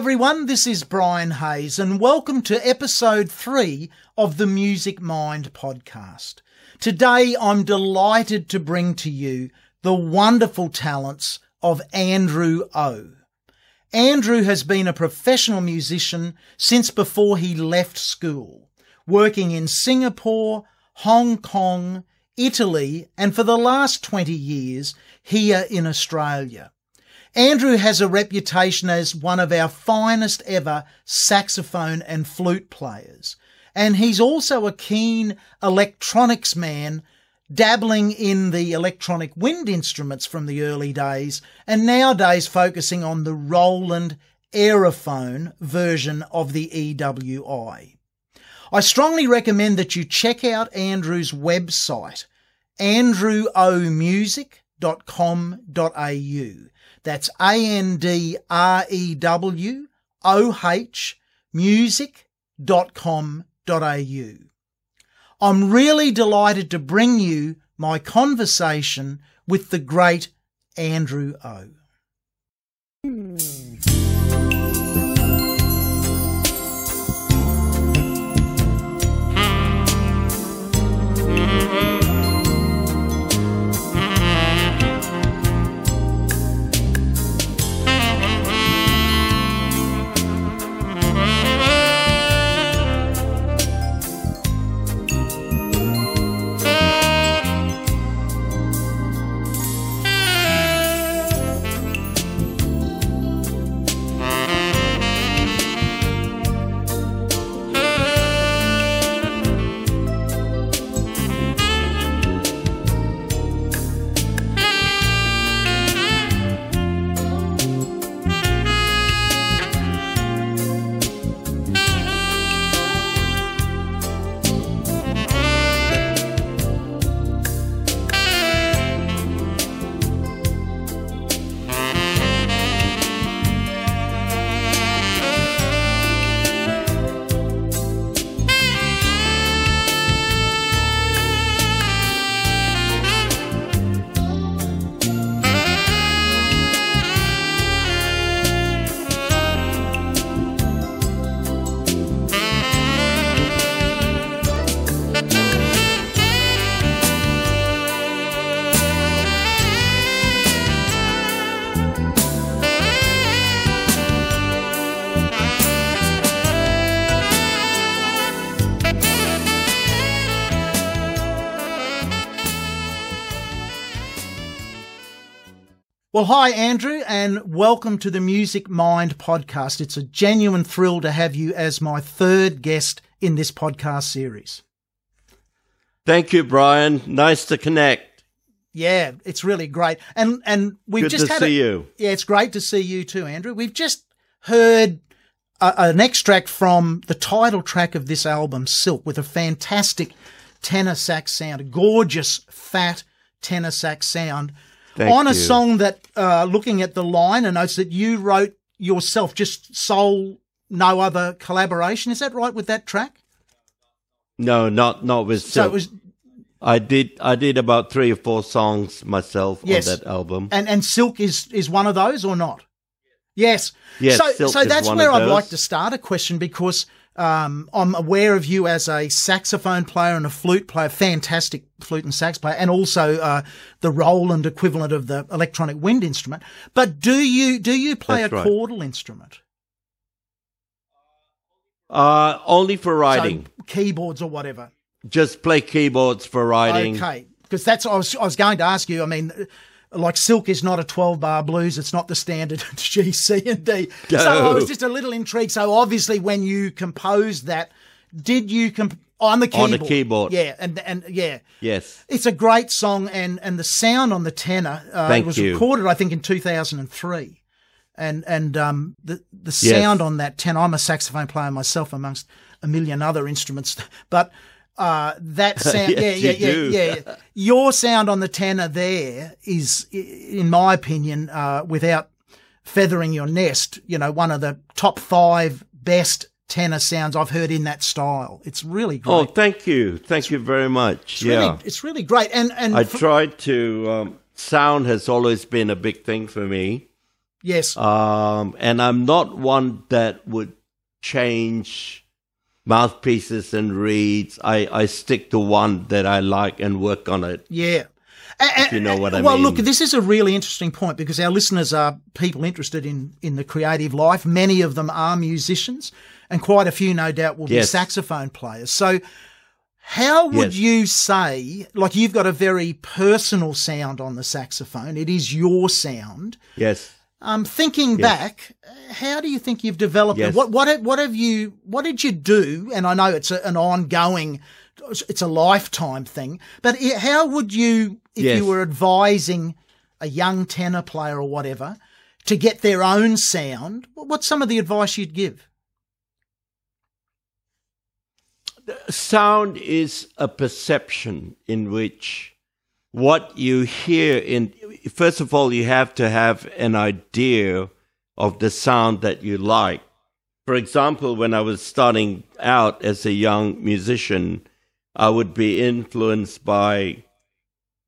Everyone, this is Brian Hayes and welcome to episode three of the Music Mind podcast. Today I'm delighted to bring to you the wonderful talents of Andrew O. Andrew has been a professional musician since before he left school, working in Singapore, Hong Kong, Italy, and for the last 20 years here in Australia. Andrew has a reputation as one of our finest ever saxophone and flute players. And he's also a keen electronics man, dabbling in the electronic wind instruments from the early days, and nowadays focusing on the Roland Aerophone version of the EWI. I strongly recommend that you check out Andrew's website, andrewohmusic.com.au. That's A N D R E W O H music.com.au. I'm really delighted to bring you my conversation with the great Andrew O. Hmm. Well, hi, Andrew, and welcome to the Music Mind podcast. It's a genuine thrill to have you as my third guest in this podcast series. Thank you, Brian. Nice to connect. Yeah, it's really great. And and we've Good just to had see a- you. Yeah, it's great to see you too, Andrew. We've just heard a, an extract from the title track of this album, Silk, with a fantastic tenor sax sound, a gorgeous, fat tenor sax sound Thank on a song that, uh, looking at the liner notes that you wrote yourself, just sole, no other collaboration. Is that right with that track? No, not not with So it was, I did I did about three or four songs myself Yes. on that album. and and Silk is is one of those or not? Yes. Yes, So Silk so that's where I'd like to start a question because um, I'm aware of you as a saxophone player and a flute player, fantastic flute and sax player, and also uh, the Roland equivalent of the electronic wind instrument. But do you do you play That's a right. chordal instrument? Uh only for writing. So keyboards or whatever. Just play keyboards for writing. Okay, because that's I was I was going to ask you. I mean, like Silk is not a twelve bar blues. It's not the standard G, C, and D. So I was just a little intrigued. So obviously, when you composed that, did you comp- on the keyboard? On the keyboard. Yeah, and and yeah. Yes. It's a great song, and, and the sound on the tenor uh, Thank it was you. recorded, I think, in two thousand and three, and um the the sound on that tenor. I'm a saxophone player myself, amongst a million other instruments, but uh, that sound, yeah, Yes, yeah, yeah, do. yeah, yeah. Your sound on the tenor there is, in my opinion, uh, without feathering your nest, you know, one of the top five best tenor sounds I've heard in that style. It's really great. Oh, thank you. Thank you very much. it's yeah. really, it's really great. And and I for- tried to um, sound has always been a big thing for me Yes. Um, and I'm not one that would change mouthpieces and reeds. I, I stick to one that I like and work on it. Yeah. If you know what I well, mean. look, this is a really interesting point because our listeners are people interested in, in the creative life. Many of them are musicians, and quite a few, no doubt, will be saxophone players. So, how would Yes. you say, like, you've got a very personal sound on the saxophone, it is your sound. Yes. Um, thinking back, how do you think you've developed it? What what what have you what did you do? And I know it's a, an ongoing, it's a lifetime thing. But how would you, if Yes. you were advising a young tenor player or whatever, to get their own sound? What's some of the advice you'd give? sound is a perception in which what you hear in first of all you have to have an idea of the sound that you like. For example when i was starting out as a young musician i would be influenced by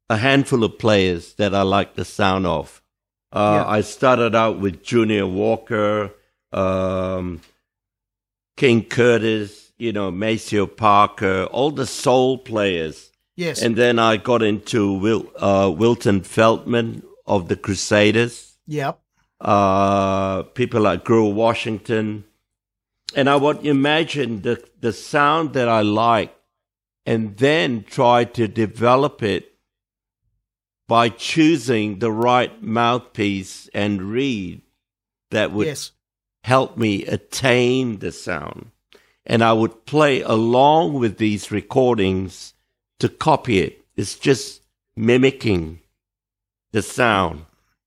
a handful of players that i liked the sound of. Uh, Yeah. i started out with junior walker um, king curtis you know maceo parker all the soul players Yes. and then I got into Wil- uh, Wilton Felder of the Crusaders, yep. uh, people like Grover Washington. And I would imagine the, the sound that I like and then try to develop it by choosing the right mouthpiece and reed that would yes. help me attain the sound. And I would play along with these recordings to copy it. It's just mimicking the sound.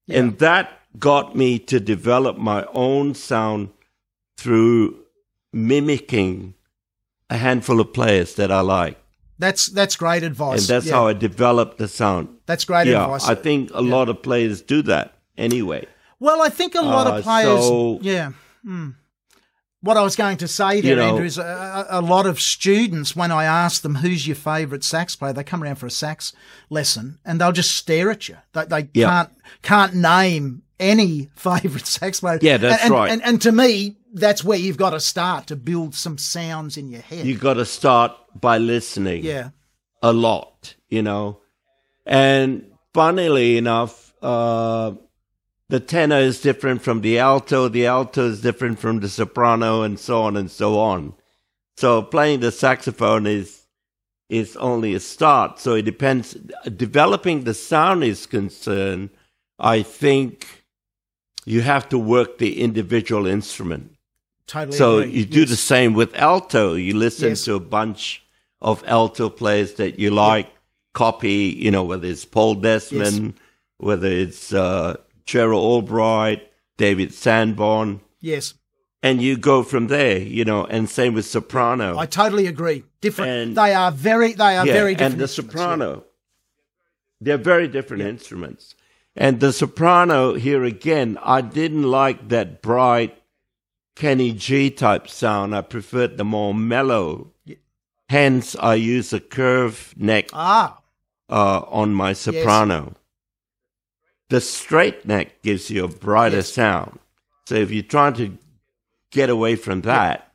And that got me to develop my own sound through mimicking a handful of players that I like. That's that's great advice. And that's Yeah. how I developed the sound. That's great yeah, advice. I think a lot of players do that anyway. Well, I think a lot Uh, of players. so- yeah. Hmm. What I was going to say there, You know- Andrew, is a, a lot of students, when I ask them who's your favourite sax player, they come around for a sax lesson and they'll just stare at you. They, they Yeah. can't can't name any favourite sax player. Yeah, that's and, right. And, and to me, that's where you've got to start to build some sounds in your head. You've got to start by listening. yeah. a lot, you know. And funnily enough, uh, the tenor is different from the alto, the alto is different from the soprano, and so on and so on. So playing the saxophone is is only a start. So it depends. Developing the sound is concerned. I think you have to work the individual instrument. Totally. So agree. you do Yes. the same with alto. You listen Yes. to a bunch of alto players that you like, copy, you know, whether it's Paul Desmond, whether it's uh, Gerald Albright, David Sanborn, Yes. and you go from there, you know, and same with soprano. I totally agree. Different. And- they are very. They are yeah, very different. and the instruments, yeah. soprano. They're very different instruments. And the soprano, here again, I didn't like that bright Kenny G type sound. I preferred the more mellow. Hence, I use a curved neck Ah. uh, on my soprano. The straight neck gives you a brighter Yes. sound. So if you're trying to get away from that,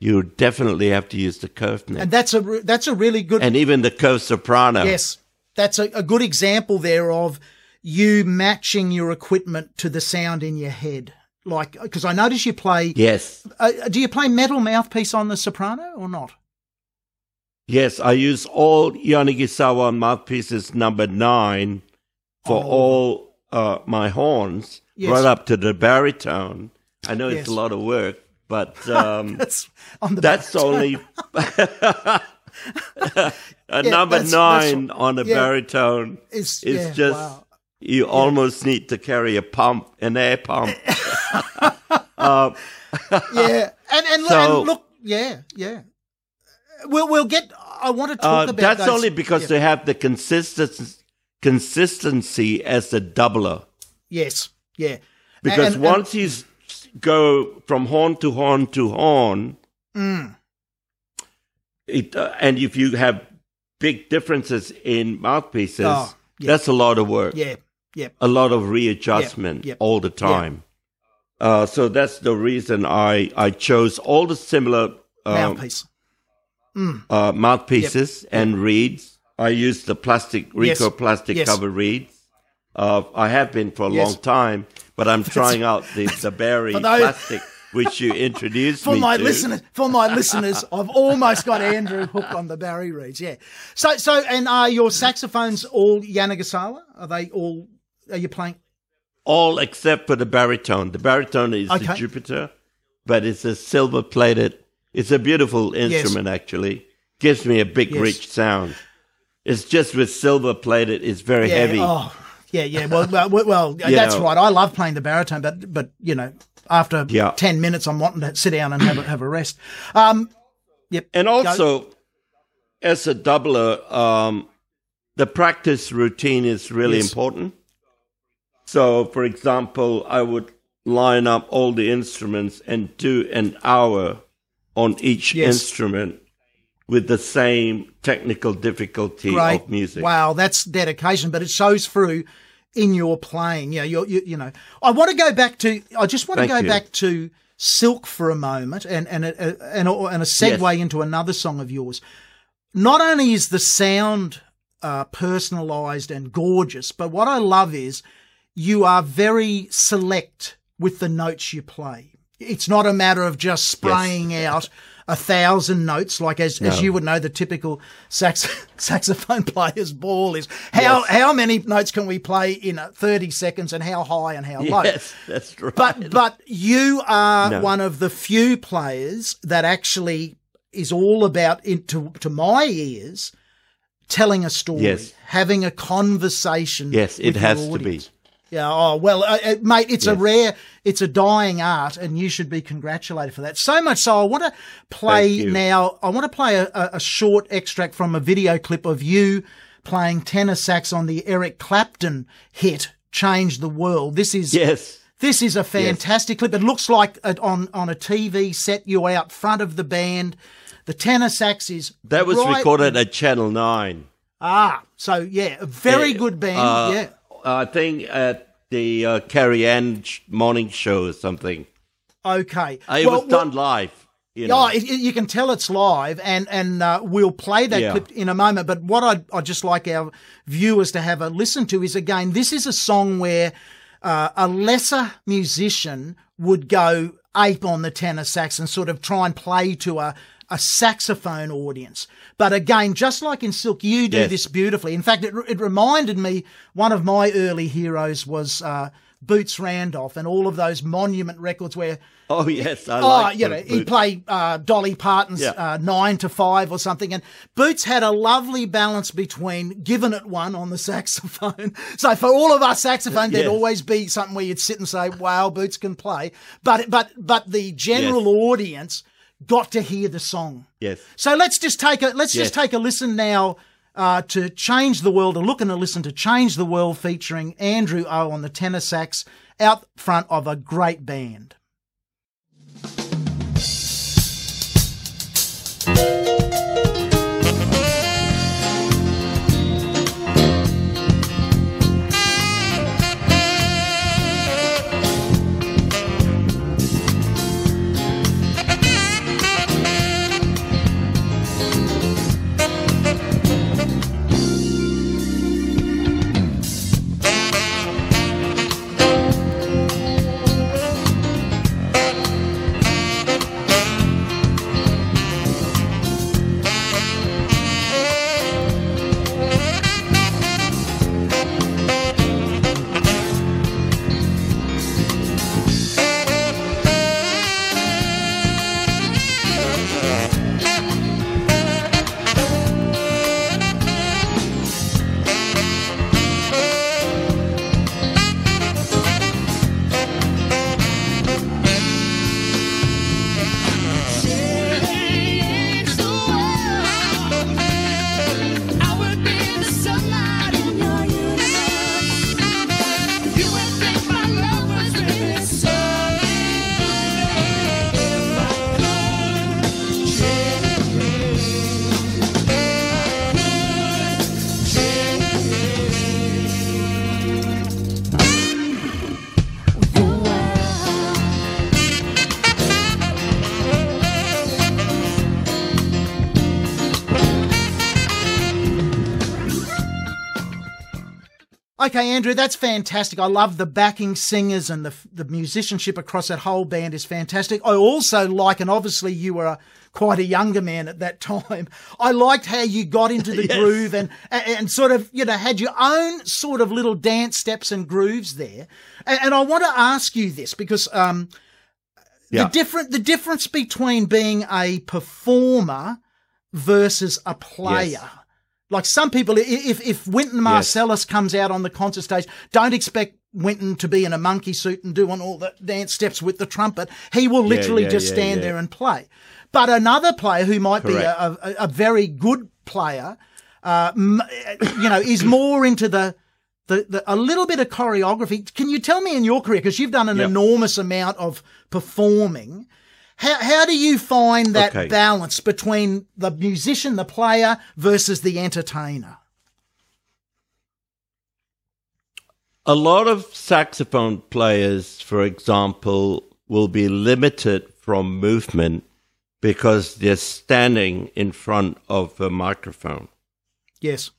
you definitely have to use the curved neck. And that's a re- that's a really good and even the curved soprano. Yes, that's a, a good example there of you matching your equipment to the sound in your head. Like, because I notice you play. Yes. Uh, do you play metal mouthpiece on the soprano or not? Yes, I use all Yanagisawa mouthpieces number nine for Oh. all uh, my horns, Yes. right up to the baritone. I know Yes. it's a lot of work, but um, That's on the. that's only a number that's- nine that's- on a yeah. baritone. It's, yeah, just wow. you almost need to carry a pump, an air pump. uh, yeah, and and, So- and look, yeah, yeah. We'll we'll get. I want to talk Uh, about that's those- only because yeah. they have the consistency consistency as the doubler. yes, yeah. Because And- and- once you go from horn to horn to horn, Mm. it, uh, and if you have big differences in mouthpieces, Oh, yeah. that's a lot of work, yeah, yeah, a lot of readjustment Yeah, yeah. all the time. Uh, so that's the reason I, I chose all the similar um, Mouthpiece. uh, mouthpieces and reeds. I use the plastic Yes. Rico plastic Yes. cover reeds. Uh, I have been for a Yes. long time, but I'm trying out the, the berry those- plastic which you introduced For me my to. listeners, for my listeners, I've almost got Andrew hooked on the Barry Reeds. Yeah. So, so, and are your saxophones all Yanagisawa? Are they all? Are you playing? All except for the baritone. The baritone is Okay. the Jupiter, but it's a silver plated. It's a beautiful instrument, actually. Gives me a big, Yes. rich sound. It's just with silver plated. It's very Yeah. heavy. Oh, yeah, yeah. Well, well, well, that's know. right. I love playing the baritone, but but you know, after Yeah. ten minutes, I'm wanting to sit down and have a, have a rest. Um, yep. And also, as a doubler, um, the practice routine is really Yes. important. So, for example, I would line up all the instruments and do an hour on each Yes. instrument with the same technical difficulty great of music. Wow, that's dedication, but it shows through in your playing. Yeah, you're, you, you know. I want to go back to. I just want to go you. back to Silk for a moment, and and a, and a, and a segue into another song of yours. Not only is the sound uh, personalized and gorgeous, but what I love is you are very select with the notes you play. It's not a matter of just spraying out a thousand notes, like as, as you would know, the typical sax- saxophone player's ball is. How Yes. how many notes can we play in uh, thirty seconds, and how high and how low? Yes, that's right. But but you are No. one of the few players that actually is all about in, to to my ears telling a story, Yes. having a conversation. yes, it has to be. Yeah. Oh well, uh, uh, mate, it's a rare, it's a dying art, and you should be congratulated for that. So much so, I want to play now. I want to play a, a, a short extract from a video clip of you playing tenor sax on the Eric Clapton hit "Change the World." This is Yes. this is a fantastic clip. It looks like it on on a TV set. You're out front of the band. The tenor sax is That was right- recorded at Channel 9. Ah, so yeah, a very Uh, good band. uh, yeah. I think at the uh, Kerri-Anne morning show or something. Okay. Uh, it Well, was done live. You know. Yeah, you can tell it's live, and and uh, we'll play that Yeah. clip in a moment. But what I'd, I'd just like our viewers to have a listen to is again, this is a song where uh, a lesser musician would go ape on the tenor sax and sort of try and play to a a saxophone audience. But again, just like in Silk, you do Yes. this beautifully. In fact, it, it reminded me one of my early heroes was uh, Boots Randolph and all of those monument records where oh yes, I Oh, like you know, he played uh, Dolly Parton's Yeah. uh, nine to five or something, and Boots had a lovely balance between giving it one on the saxophone. so for all of us saxophone, there'd always be something where you'd sit and say, "Wow, Boots can play," but but but the general audience got to hear the song. Yes. So let's just take a let's just take a listen now uh, to "Change the World," a look and a listen to "Change the World" featuring Andrew O on the tenor sax out front of a great band. Okay, Andrew, that's fantastic. I love the backing singers and the the musicianship across that whole band is fantastic. I also like, and obviously you were a, quite a younger man at that time. I liked how you got into the Yes. groove and and sort of you know had your own sort of little dance steps and grooves there. And, and I want to ask you this because um, Yeah. the different the difference between being a performer versus a player. Yes. Like some people, if if Wynton Marsalis comes out on the concert stage, don't expect Wynton to be in a monkey suit and doing all the dance steps with the trumpet. He will literally yeah, just yeah, stand yeah. there and play. But another player who might be a, a, a very good player, uh, you know, is more into the, the, the a little bit of choreography. Can you tell me in your career because you've done an Yep. enormous amount of performing? How, how do you find that Okay. balance between the musician, the player, versus the entertainer? A lot of saxophone players, for example, will be limited from movement because they're standing in front of a microphone. Yes.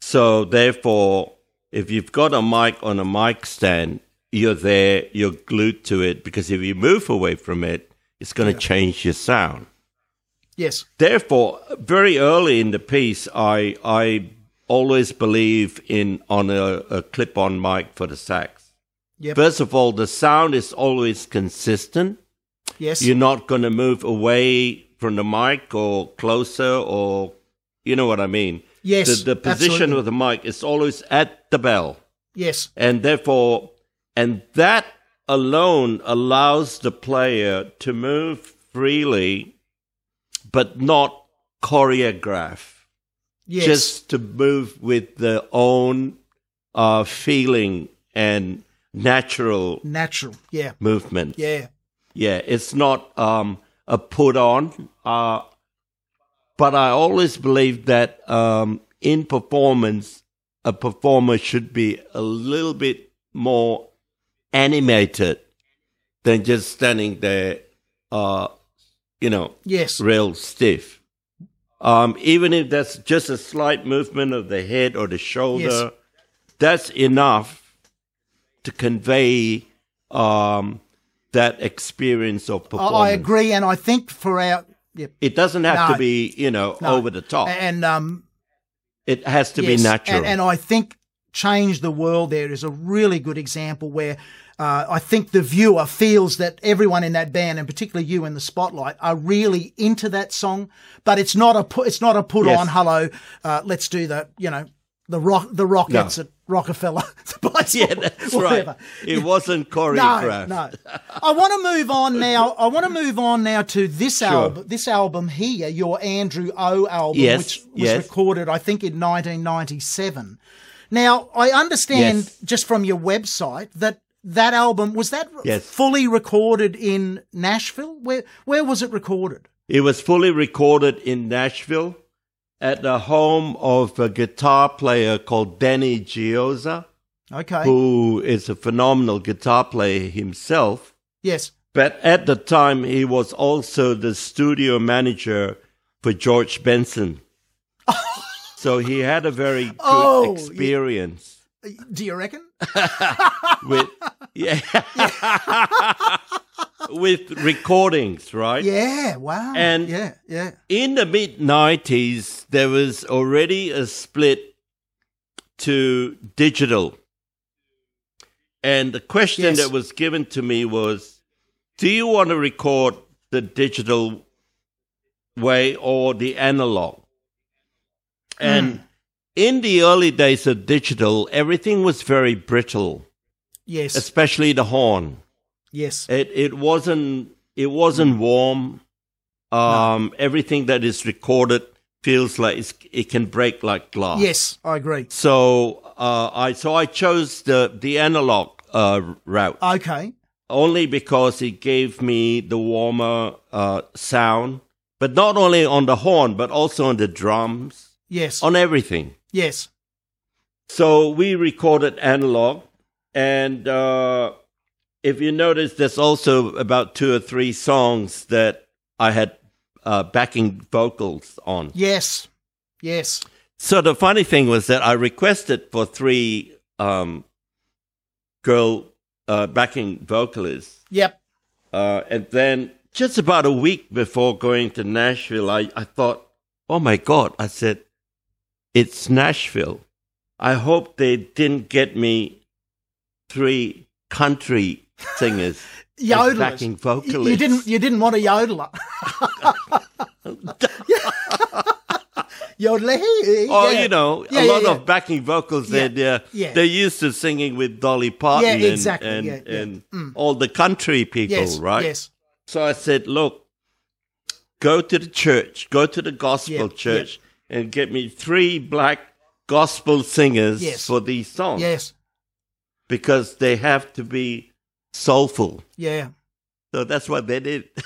So therefore, if you've got a mic on a mic stand, you're there, you're glued to it because if you move away from it, it's going to change your sound. Yes. Therefore, very early in the piece, I I always believe in on a, a clip-on mic for the sax. Yep. First of all, the sound is always consistent. yes. You're not going to move away from the mic or closer or you know what I mean. Yes, The, the position absolutely. of the mic is always at the bell. yes. And therefore, and that alone allows the player to move freely, but not choreograph. Yes. Just to move with their own uh, feeling and natural natural. Yeah. movement. Yeah. Yeah, it's not um, a put on. Uh, but I always believe that um, in performance, a performer should be a little bit more animated than just standing there, uh, you know, Yes. real stiff. Um, even if that's just a slight movement of the head or the shoulder, Yes. that's enough to convey um, that experience of performance. I agree, and I think for our yeah, It doesn't have No. to be, you know, No. over the top. and um, it has to yes, be natural. And, and I think change the world there is a really good example where. Uh, I think the viewer feels that everyone in that band, and particularly you in the spotlight, are really into that song. But it's not a put. It's not a put Yes. on. Hello, uh, let's do the you know the rock the Rockettes No. at Rockefeller. yeah, that's whatever. right. It wasn't No, choreographed. no. I want to move on now. I want to move on now to this album. This album here, your Andrew O album, Yes, which was yes. recorded, I think, in 1997. Now, I understand Yes. just from your website that that album was that Yes. fully recorded in Nashville. Where where was it recorded? It was fully recorded in Nashville at the home of a guitar player called Danny Gioza, Okay. who is a phenomenal guitar player himself. Yes. But at the time, he was also the studio manager for George Benson. so he had a very good Oh, yeah. experience uh, Do you reckon? with yeah with recordings, right? Yeah. Wow. And- yeah. Yeah. in the mid 90s, there was already a split to digital. And the question Yes. that was given to me was Do you want to record the digital way or the analog? And in the early days of digital, everything was very brittle, Yes. especially the horn. yes. It it wasn't it wasn't warm. Um, everything that is recorded feels like it's, it can break like glass. Yes. I agree. So uh, I so I chose the the analog uh, route Okay. only because it gave me the warmer uh, sound, but not only on the horn but also on the drums, Yes. on everything. yes. So we recorded analog, and uh, if you notice, there's also about two or three songs that I had uh, backing vocals on. Yes. Yes. So the funny thing was that I requested for three um, girl uh, backing vocalists. Yep. Uh, and then just about a week before going to Nashville, I, I thought, oh my God, I said, it's Nashville. I hope they didn't get me three country singers Yodelers. backing You- vocalists. You didn't. You didn't want a yodeler. Yodeler. Oh, yeah. you know, Yeah, a yeah, lot of backing vocals. They're, yeah. they're used to singing with Dolly Parton Yeah, and, exactly, and, yeah, yeah. and Mm. all the country people, Yes. right? Yes. So I said, look, go to the church, go to the gospel church, and get me three black gospel singers Yes. for these songs Yes. because they have to be soulful. Yeah. So that's what they did.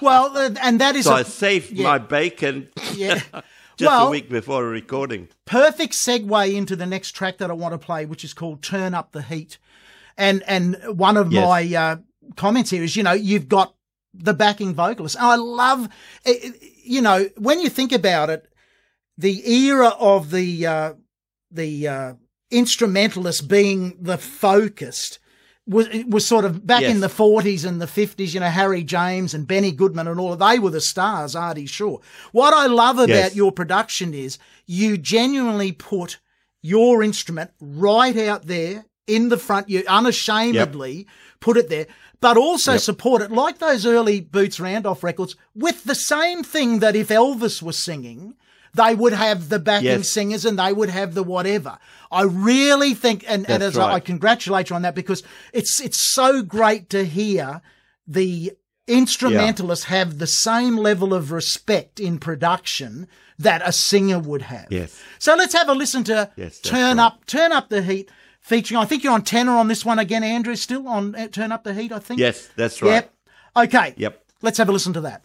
Well, uh, and that is so a I saved yeah. my bacon yeah. just Well- a week before recording. perfect segue into the next track that I want to play, which is called "Turn Up the Heat." And and one of Yes. my uh, comments here is, you know, you've got the backing vocalist. And I love, eh, eh, you know, when you think about it, the era of the uh, the uh, instrumentalist being the focused was it was sort of back in the forties and the fifties. You know, Harry James and Benny Goodman and all of they were the stars. Artie Shaw. What I love about Yes. your production is you genuinely put your instrument right out there in the front. You unashamedly put it there, but also Yep. support it like those early Boots Randolph records with the same thing that if Elvis was singing, they would have the backing Yes. singers and they would have the whatever. I really think, and, and as I, I congratulate you on that because it's it's so great to hear the instrumentalists have the same level of respect in production that a singer would have. Yes. So let's have a listen to Yes, "Turn right. Up, Turn Up the Heat," featuring. I think you're on tenor on this one again, Andrew. Still on uh, "Turn Up the Heat," I think. Yes, that's right. Yep. Okay. Yep. Let's have a listen to that.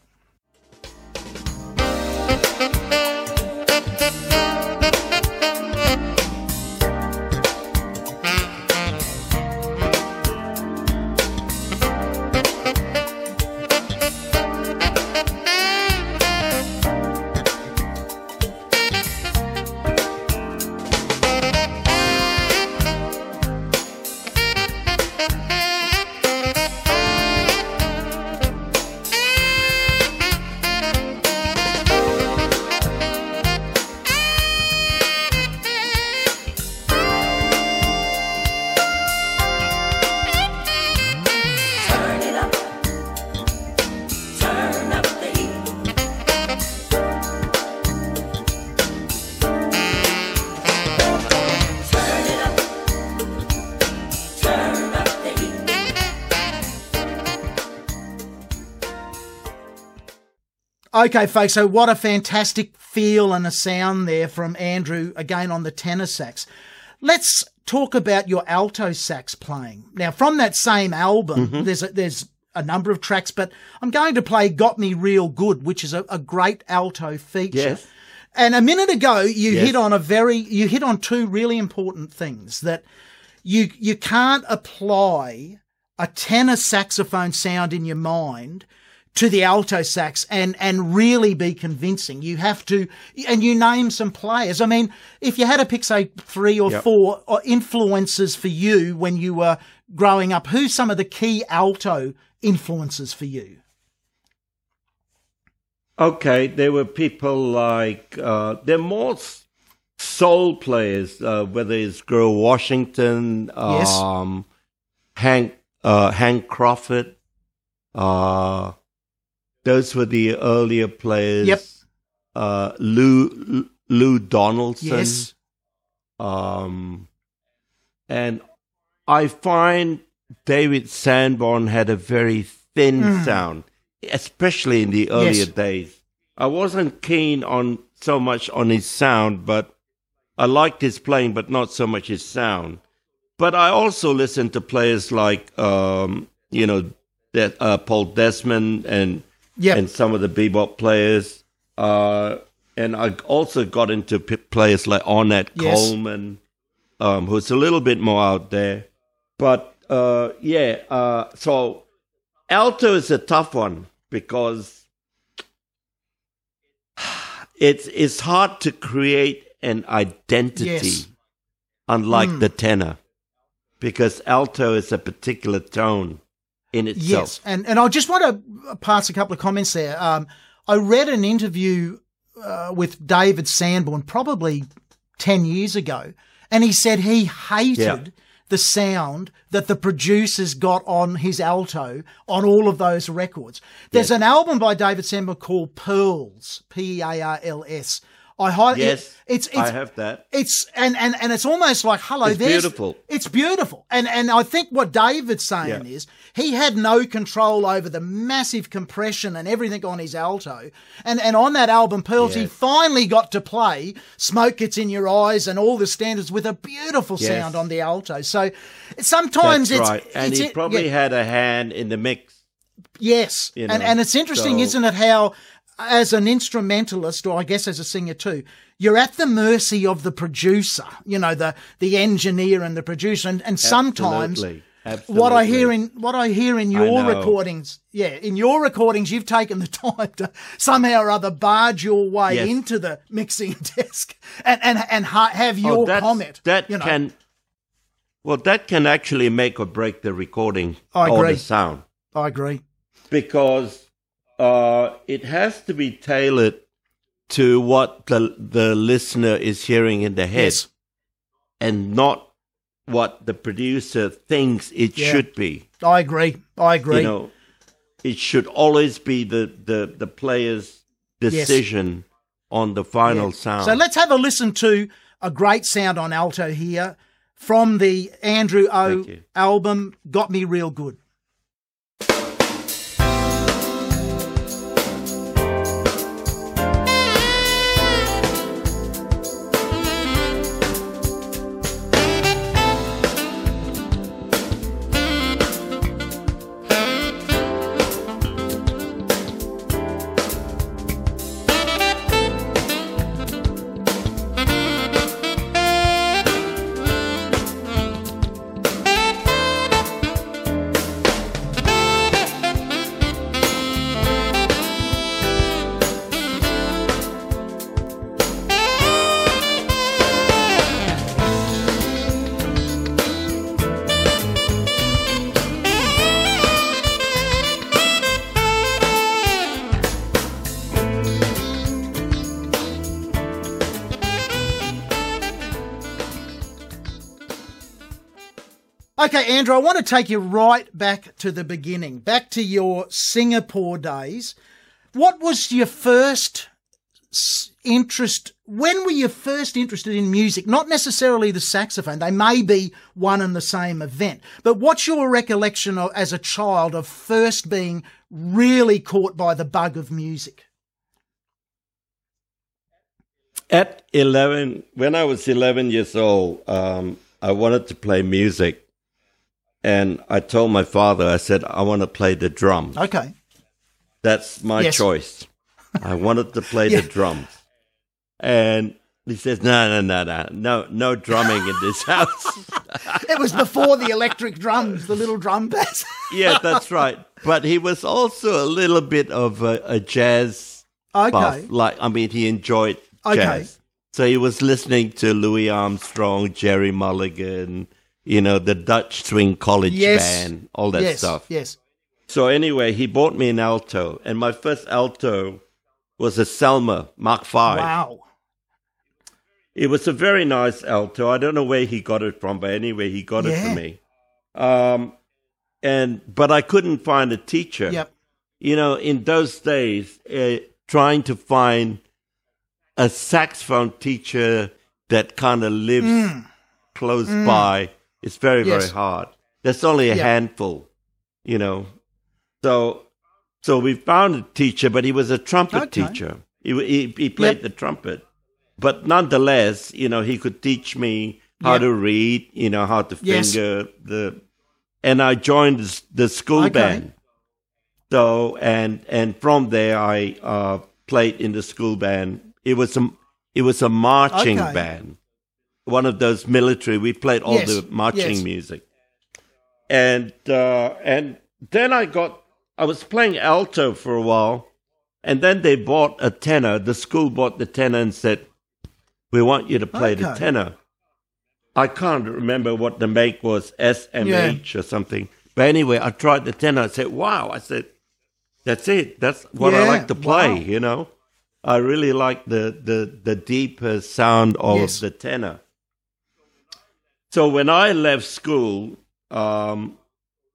Okay, folks. So what a fantastic feel and a sound there from Andrew again on the tenor sax. Let's talk about your alto sax playing. Now, from that same album, Mm-hmm. there's a, there's a number of tracks, but I'm going to play "Got Me Real Good," which is a, a great alto feature. Yes. And a minute ago, you Yes. hit on a very you hit on two really important things that you you can't apply a tenor saxophone sound in your mind to the alto sax and and really be convincing. You have to and you name some players. I mean, if you had to pick say three or Yep. four uh, influences for you when you were growing up, who's some of the key alto influences for you? Okay, there were people like uh, they're more soul players, uh, whether it's Grover Washington, Yes. um, Hank uh, Hank Crawford. Uh, those were the earlier players. Yep. Uh, Lou Lou Donaldson. Yes. Um, and I find David Sanborn had a very thin sound, especially in the earlier. Yes. days. I wasn't keen on so much on his sound, but I liked his playing, but not so much his sound. But I also listened to players like, um, you know, that uh, Paul Desmond and And some of the bebop players. Uh, and I also got into p- players like Ornette Yes. Coleman, um, who's a little bit more out there. But uh, yeah, uh, so alto is a tough one because it's it's hard to create an identity, Yes. unlike Mm. the tenor. because alto is a particular tone in itself. Yes, and and I just want to pass a couple of comments there. Um, I read an interview uh, with David Sanborn probably ten years ago, and he said he hated Yeah. the sound that the producers got on his alto on all of those records. There's an album by David Sanborn called Pearls, P E A R L S. I highly, Yes, it's it's I have that. it's and and and it's almost like hello It's there's beautiful. it's beautiful and and i think what david's saying Yeah. is he had no control over the massive compression and everything on his alto and and on that album pearls he Yes. finally got to play smoke gets in your eyes and all the standards with a beautiful Yes. sound on the alto so sometimes That's it's right. And it's he it- probably yeah. had a hand in the mix. Yes, you and and it's interesting, so- isn't it? How as an instrumentalist, or I guess as a singer too, you're at the mercy of the producer. You know, the the engineer and the producer, and, and sometimes. Absolutely. What I hear in what I hear in your recordings, yeah, in your recordings, you've taken the time to somehow or other barge your way Yes. into the mixing desk and and and ha- have your Oh, comment. That you know. can, well, that can actually make or break the recording I or agree. the sound I agree. because uh, it has to be tailored to what the the listener is hearing in the head, Yes. and not what the producer thinks it Yeah. should be. I agree. I agree. You know, it should always be the the the player's decision on the final sound. So let's have a listen to a great sound on alto here from the Andrew O album, Got Me Real Good. Okay, Andrew, I want to take you right back to the beginning, back to your Singapore days. What was your first interest? When were you first interested in music? Not necessarily the saxophone, they may be one and the same event. But what's your recollection of, as a child of first being really caught by the bug of music? At 11, when I was 11 years old, um, I wanted to play music. And I told my father, I said, I want to play the drums. Okay. That's my Yes. choice. I wanted to play Yeah. the drums. And he says, no, no, no, no, no, no drumming in this house. It was before the electric drums, the little drum bass. yeah, that's right. But he was also a little bit of a, a jazz okay. buff. Like, I mean, he enjoyed Okay. jazz. So he was listening to Louis Armstrong, Gerry Mulligan, you know, the Dutch Swing College Yes. Band, all that yes. stuff. Yes. So anyway, he bought me an alto, and my first alto was a Selmer Mark V. Wow. It was a very nice alto. I don't know where he got it from, but anyway, he got it Yeah. for me. Um, and but I couldn't find a teacher. Yep. You know, in those days, uh, trying to find a saxophone teacher that kind of lives close by is very. Yes. very hard. There's only a Yeah. handful, you know. So, so we found a teacher, but he was a trumpet Okay. teacher. He he, he played Yep. the trumpet, but nonetheless, you know, he could teach me how Yep. to read, you know, how to Yes. finger the, and I joined the, the school Okay. band. So and and from there I uh, played in the school band. It was a it was a marching Okay. band, one of those military. We played all Yes, the marching yes. music, and uh, and then I got I was playing alto for a while, and then they bought a tenor. The school bought the tenor and said, "We want you to play the tenor." I can't remember what the make was, SMH or something. But anyway, I tried the tenor. I said, wow. I said, that's it. That's what I like to play, wow. you know. I really like the, the, the deeper sound of Yes. the tenor. So when I left school, um,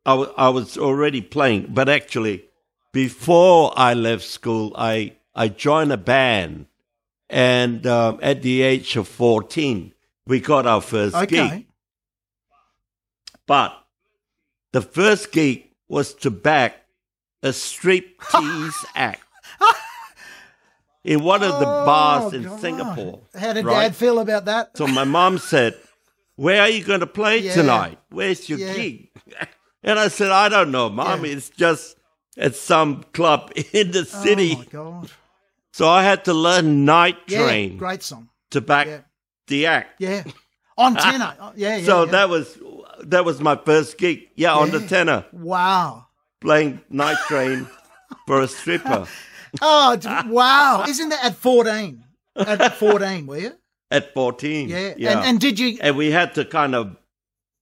I was already playing, but actually, before I left school, I, I joined a band. And um, at the age of 14, we got our first gig. But the first gig was to back a striptease act in one of the bars Oh, in God. Singapore. How did right? Dad feel about that? So my mom said, Where are you going to play Yeah. tonight? Where's your Yeah. gig? And I said, I don't know, Mom. Yeah. It's just at some club in the oh, city. Oh my God. so I had to learn Night Train great song. to back the act. Yeah. On tenor. Oh, yeah, yeah. so that was that was my first gig. Yeah, on the tenor. Wow. playing Night Train for a stripper Oh, wow. Isn't that at 14? At 14, were you? At 14. Yeah. yeah. And, and did you. And we had to kind of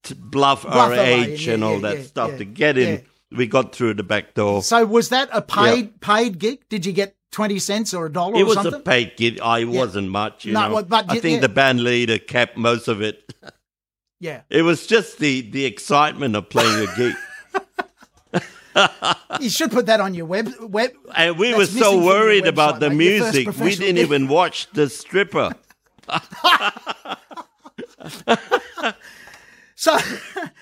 t- bluff, Bluff our age yeah, and all yeah, that stuff to get in. We got through the back door. So was that a paid paid gig? Did you get 20 cents or a dollar It was something? a paid gig. I wasn't much, you No, know. but I think the band leader kept most of it. yeah. It was just the the excitement of playing a gig. You should put that on your web. web. And we were so worried website, about the mate, music, we didn't even watch the stripper. So,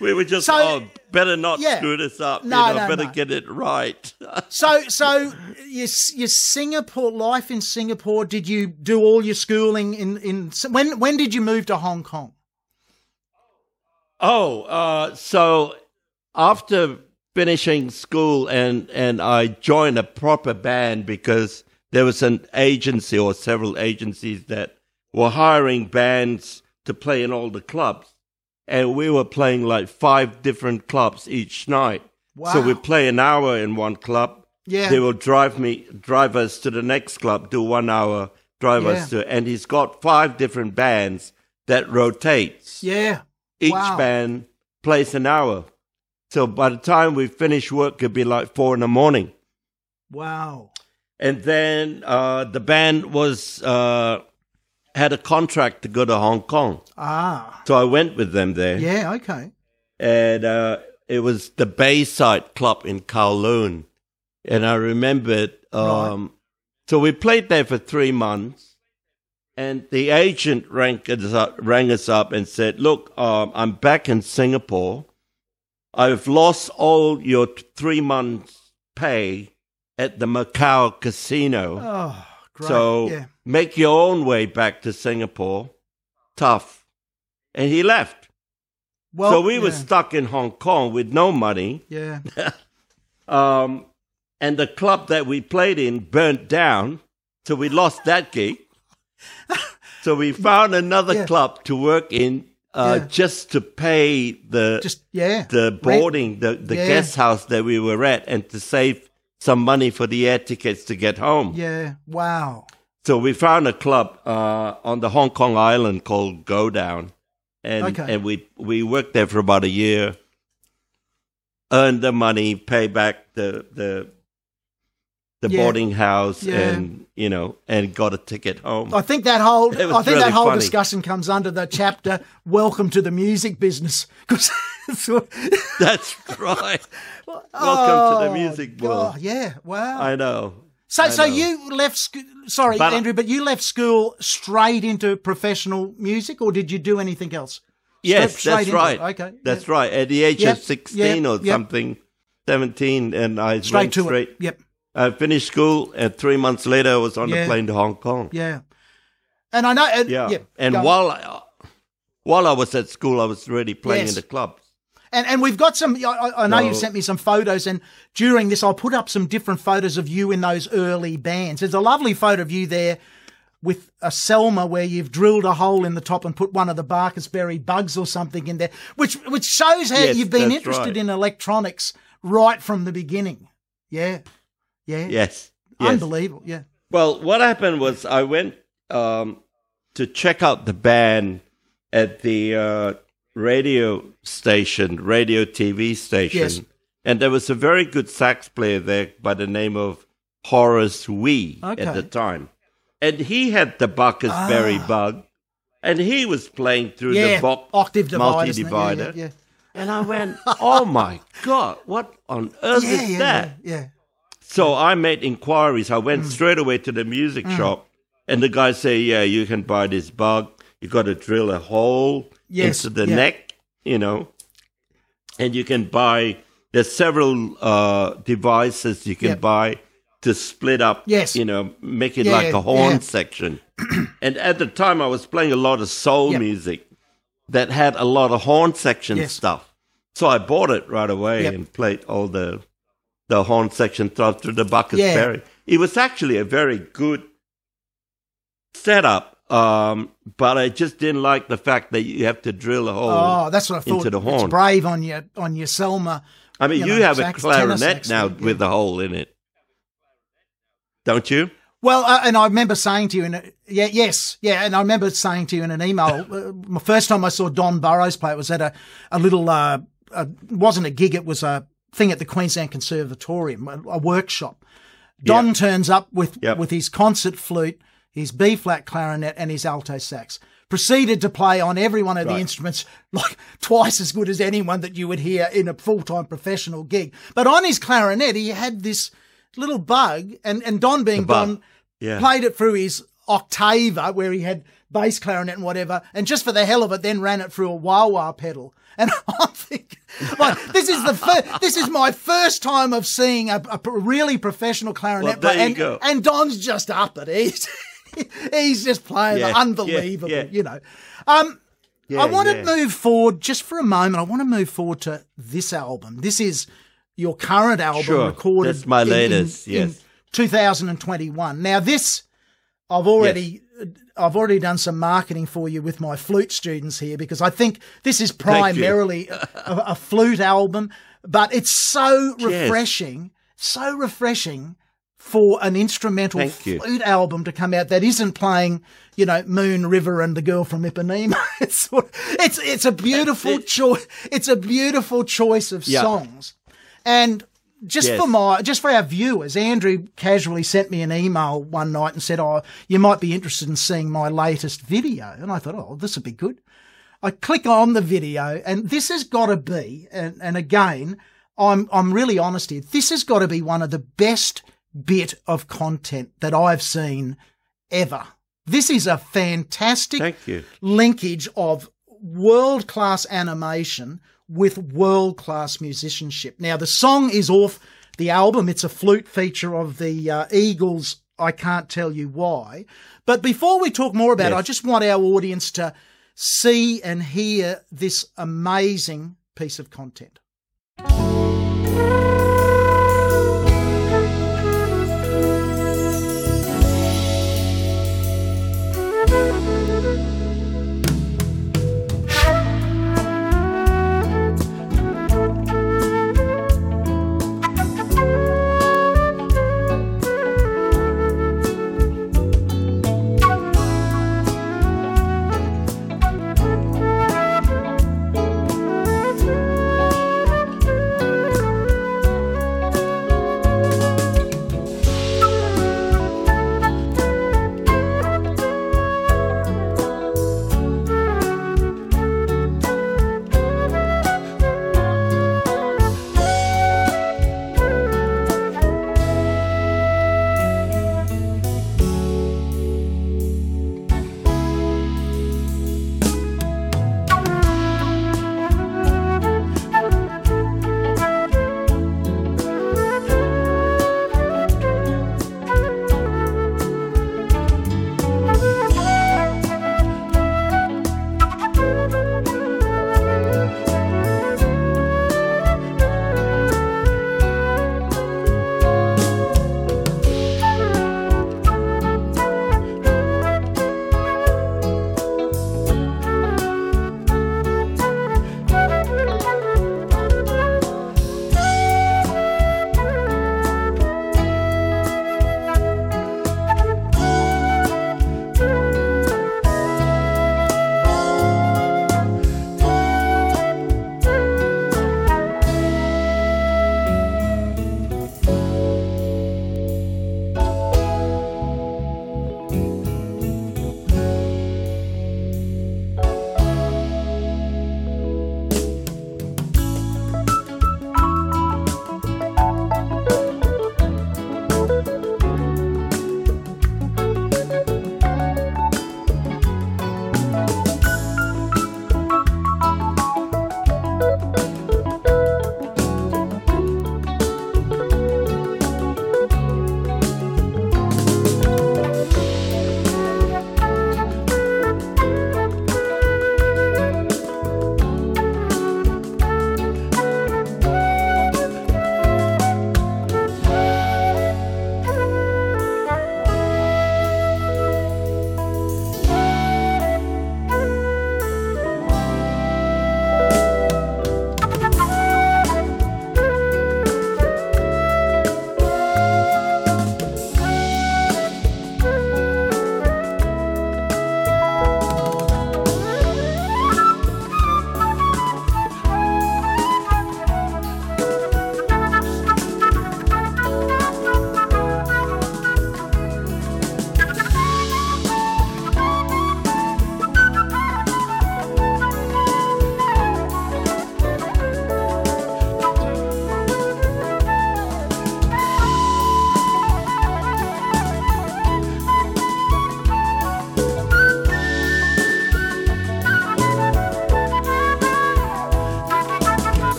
We were just, So- oh, better not Yeah. screw this up. No, you know, no, better no. get it right. so, so your, your Singapore life in Singapore, did you do all your schooling in, in, when, when did you move to Hong Kong? Oh, uh, so after finishing school and and I joined a proper band because there was an agency or several agencies that were hiring bands to play in all the clubs, and we were playing like five different clubs each night. So Wow. we play an hour in one club. Yeah. They will drive me, drive us to the next club, do one hour, drive us to, and he's got five different bands that rotates Yeah. each Wow. band plays an hour. So by the time we finish work, it'd be like four in the morning. Wow. And then uh, the band was uh, had a contract to go to Hong Kong, Ah. so I went with them there. Yeah. Okay. And uh, it was the Bayside Club in Kowloon, and I remembered. Um, So we played there for three months, and the agent rang us up, rang us up and said, "Look, um, I'm back in Singapore. I've lost all your three months' pay at the Macau casino. Oh, great. so yeah. make your own way back to Singapore. Tough." And he left. Well, so we were stuck in Hong Kong with no money. Yeah. Um, and the club that we played in burnt down, so we lost that gig. so we found another Yeah. club to work in, uh, Yeah. just to pay the Just yeah. the Rent. boarding, the the Yeah. guest house that we were at, and to save some money for the air tickets to get home. Yeah. Wow. So we found a club uh, on the Hong Kong island called Go Down, and Okay. and we we worked there for about a year, earned the money, pay back the the the Yeah. boarding house, Yeah. and you know, and got a ticket home. I think that whole I think really that whole funny. discussion comes under the chapter "Welcome to the Music Business." 'Cause what- That's right. Welcome to the Oh, music world. God, yeah, wow. I know. so, I so know. you left school. Sorry, But- Andrew, but you left school straight into professional music, or did you do anything else? Yes, straight that's into right. Okay, that's yeah. right. At the age Yep, of sixteen yep, or yep. something, seventeen, and I Straight went to straight. it. Yep. I finished school, and three months later, I was on Yeah. the plane to Hong Kong. Yeah. And I know. Uh, Yeah, yeah. and while I, while I was at school, I was already playing Yes. in the clubs. And and we've got some. I- I, know you So- sent me some photos, and during this, I'll put up some different photos of you in those early bands. There's a lovely photo of you there with a Selmer where you've drilled a hole in the top and put one of the Barcus-Berry bugs or something in there, which which shows how Yes, you've been interested right. in electronics right from the beginning. Yeah, yeah, Yes, yes. unbelievable. Yeah, Well, what happened was I went um, to check out the band at the uh, radio station, radio TV station, Yes. and there was a very good sax player there by the name of Horace Wee Okay. at the time, and he had the Bacchus Berry bug, and he was playing through Ah. yeah, the Bach octave multi divider. Yeah, yeah, and I went, "Oh my god, what on earth is that?" yeah. So I made inquiries. I Mm. went straight away to the music shop, and the guy say, "Yeah, you can buy this bug. You got to drill a hole Yes, into the neck, you know, and you can buy. There's several uh, devices you can Yep. buy to split up. Yes. you know, make it Yeah, like a horn yeah. section. and at the time, I was playing a lot of soul Yep. music that had a lot of horn section Yes. stuff. So I bought it right away Yep. and played all the the horn section stuff through the Barcus Yeah. Berry. It was actually a very good setup, um, but I just didn't like the fact that you have to drill a hole. Oh, that's what I thought. into the It's brave on your on your Selmer. I mean, you you, know, have sax- a clarinet now thing, yeah. with a hole in it, don't you? Well, uh, and I remember saying to you, in a, yeah, yes, yeah, and I remember saying to you in an email, uh, my first time I saw Don Burrows play, it was at a, a little, uh, a, wasn't a gig, it was a thing at the Queensland Conservatorium, a, a workshop. Don Yeah. turns up with, Yep. with his concert flute, his B flat clarinet, and his alto sax. Proceeded to play on every one of the instruments like twice as good as anyone that you would hear in a full time professional gig. But on his clarinet, he had this little bug, and, and Don being. Don, Yeah. played it through his octava where he had bass clarinet and whatever, and just for the hell of it, then ran it through a wah wah pedal. And I'm thinking, like, this is the fir- this is my first time of seeing a, a really professional clarinet Well, there player, you and, go. and Don's just up at it. He's just playing Yeah, unbelievable, yeah, yeah. you know. Um, I want to move forward just for a moment. I want to move forward to this album. This is your current album Sure. recorded. That's my in- in- latest, in yes. 2021. Now this, I've already, I've already done some marketing for you with my flute students here because I think this is primarily a, a flute album, but it's so Yes. refreshing, so refreshing for an instrumental Thank you. flute album to come out that isn't playing, you know, Moon River and the Girl from Ipanema. it's sort of- it's it's a beautiful choice. It's a beautiful choice of Yeah. songs, and just Yes. for my just for our viewers, Andrew casually sent me an email one night and said, "Oh, you might be interested in seeing my latest video." And I thought, "Oh, this would be good." I click on the video, and this has got to be, and, and again, I'm I'm really honest here. This has got to be one of the best bit of content that I've seen ever. This is a fantastic Thank you. linkage of world class animation with world class musicianship. Now, the song is off the album. It's a flute feature of the uh, Eagles. I can't tell you why. But before we talk more about it, I just want our audience to see and hear this amazing piece of content.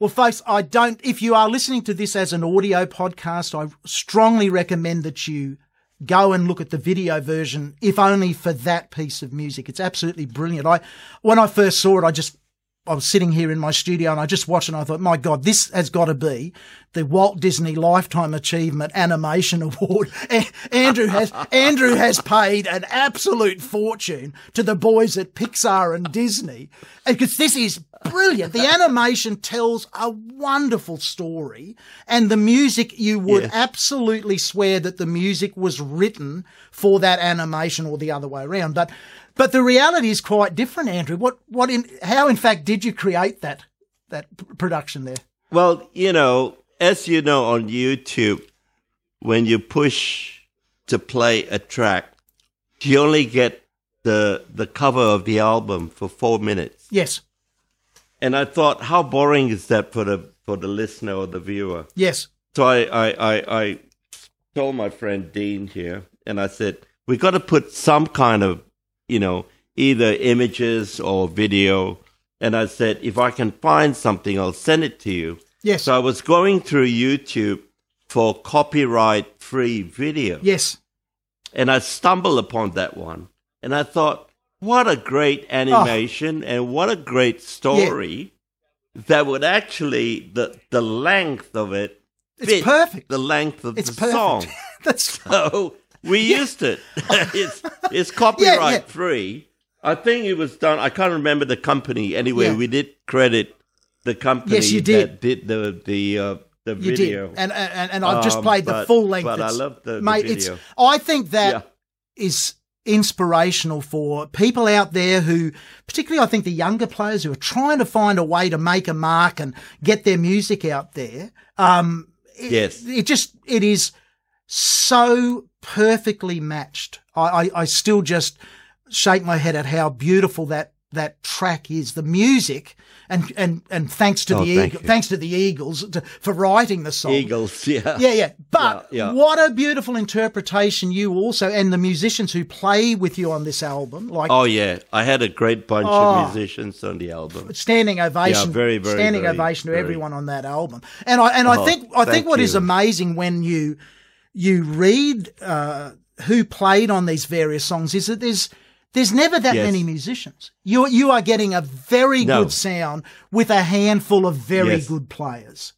Well, folks, I don't, if you are listening to this as an audio podcast, I strongly recommend that you go and look at the video version, if only for that piece of music. It's absolutely brilliant. I, when I first saw it, I just, I was sitting here in my studio and I just watched and I thought, my God, this has got to be the Walt Disney Lifetime Achievement Animation Award. Andrew has, Andrew has paid an absolute fortune to the boys at Pixar and Disney because this is brilliant. The animation tells a wonderful story and the music, you would Yes. absolutely swear that the music was written for that animation or the other way around. But, but the reality is quite different, Andrew. What, what in, how in fact did you create that, that production there? Well, you know, as you know on YouTube, when you push to play a track, you only get the the cover of the album for four minutes. Yes. And I thought, how boring is that for the for the listener or the viewer? Yes. So I I I, I told my friend Dean here, and I said we've got to put some kind of you know either images or video. And I said if I can find something, I'll send it to you. Yes. So I was going through YouTube for copyright free video yes. and I stumbled upon that one and I thought, what a great Oh. animation and what a great story that would actually, the, the length of it, It's perfect. the length of It's the perfect. song. That's So we used it. it's, it's copyright yeah. free. I think it was done. I can't remember the company. Anyway, Yeah. we did credit the company Yes, you did. that did the the uh, the you video. did, and and, and I've just Um, played the full length. but I love the- mate. video. It's I think that Yeah. is inspirational for people out there who, particularly I think the younger players who are trying to find a way to make a mark and get their music out there. Um, it, Yes. it just it is so perfectly matched. I, I, I still just shake my head at how beautiful that that track is. The music and and and thanks to Oh, the thank Eagle, thanks to the Eagles to, for writing the song. Eagles, yeah. Yeah, yeah. But Yeah, yeah. what a beautiful interpretation you also and the musicians who play with you on this album, like Oh yeah, I had a great bunch Oh. of musicians on the album. standing ovation, Yeah, very, very, standing very, ovation to very. everyone on that album. And I and I Oh, think I think what is you. amazing when you you read uh, who played on these various songs is that there's there's never that Yes. many musicians. You you are getting a very No. good sound with a handful of very Yes. good players.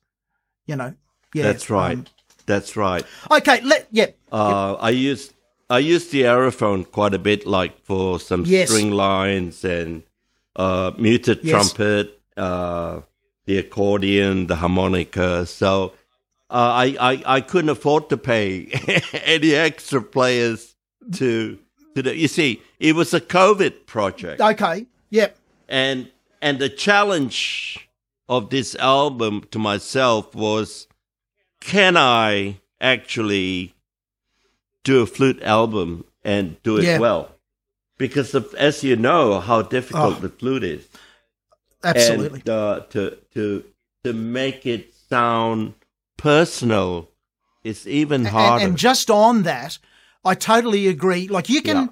You know. Yeah. That's right. um, That's right. okay, let yeah. Uh, I used I used the aerophone quite a bit, like for some Yes. string lines and uh, muted trumpet, uh, the accordion, the harmonica. So I, I I couldn't afford to pay any extra players to to the. You see, it was a COVID project. Okay. Yep. and and the challenge of this album to myself was can i actually do a flute album and do it Yeah. well because of, as you know how difficult Oh. the flute is Absolutely. and uh, to to to make it sound personal It's even harder and just on that, I totally agree. Like you can, Yeah.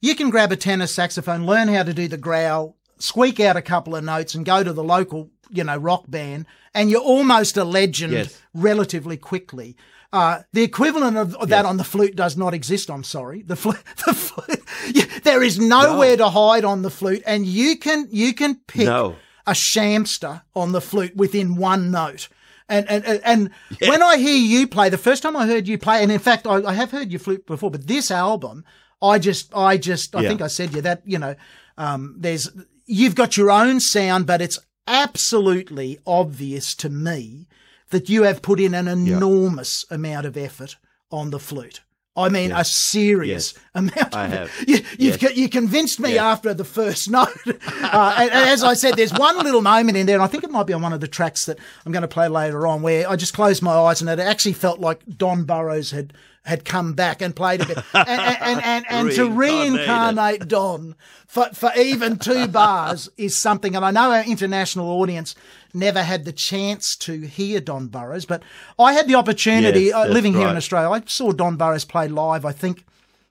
you can grab a tenor saxophone, learn how to do the growl, squeak out a couple of notes, and go to the local, you know, rock band, and you're almost a legend Yes. relatively quickly. Uh, the equivalent of, that Yes. on the flute does not exist. I'm sorry. The flute, the flute, yeah, there is nowhere to hide on the flute, and you can you can pick No. a shamster on the flute within one note. And and and, and when I hear you play, the first time I heard you play, and in fact I, I have heard you flute before, but this album, I just I just I Yeah. think I said you that you know, um, there's you've got your own sound, but it's absolutely obvious to me that you have put in an enormous amount of effort on the flute. I mean, a serious Yes. amount. I have. You, you've Yes. you convinced me Yes. after the first note. uh, and, and as I said, there's one little moment in there, and I think it might be on one of the tracks that I'm going to play later on, where I just closed my eyes and it actually felt like Don Burrows had had come back and played a bit, and and and, and, to reincarnate Don for for even two bars is something. And I know our international audience never had the chance to hear Don Burrows, but I had the opportunity Yes, uh, living here in. Australia. I saw Don Burrows play live. I think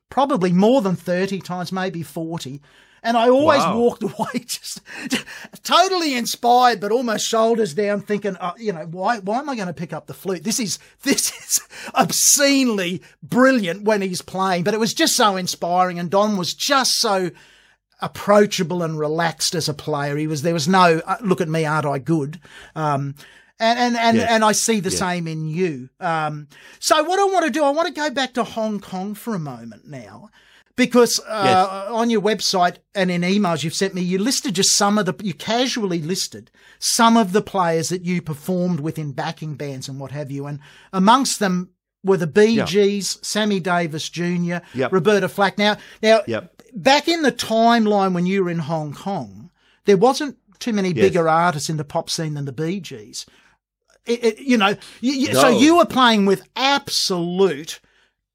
probably more than 30 times, maybe 40. And I always Wow. walked away just, just totally inspired, but almost shoulders down, thinking, uh, you know, why why am I going to pick up the flute? This is this is obscenely brilliant when he's playing. But it was just so inspiring, and Don was just so approachable and relaxed as a player. He was there was no uh, look at me, aren't I good? Um, and and and, and I see the same in you. Um, so what I want to do, I want to go back to Hong Kong for a moment now. Because uh, on your website and in emails you've sent me, you listed just some of the, you casually listed some of the players that you performed with in backing bands and what have you. And amongst them were the Bee Gees, Sammy Davis Jr., Yep. Roberta Flack. Now, now, Yep. back in the timeline when you were in Hong Kong, there wasn't too many bigger artists in the pop scene than the Bee Gees. It, it, you know, you, you- so you were playing with absolute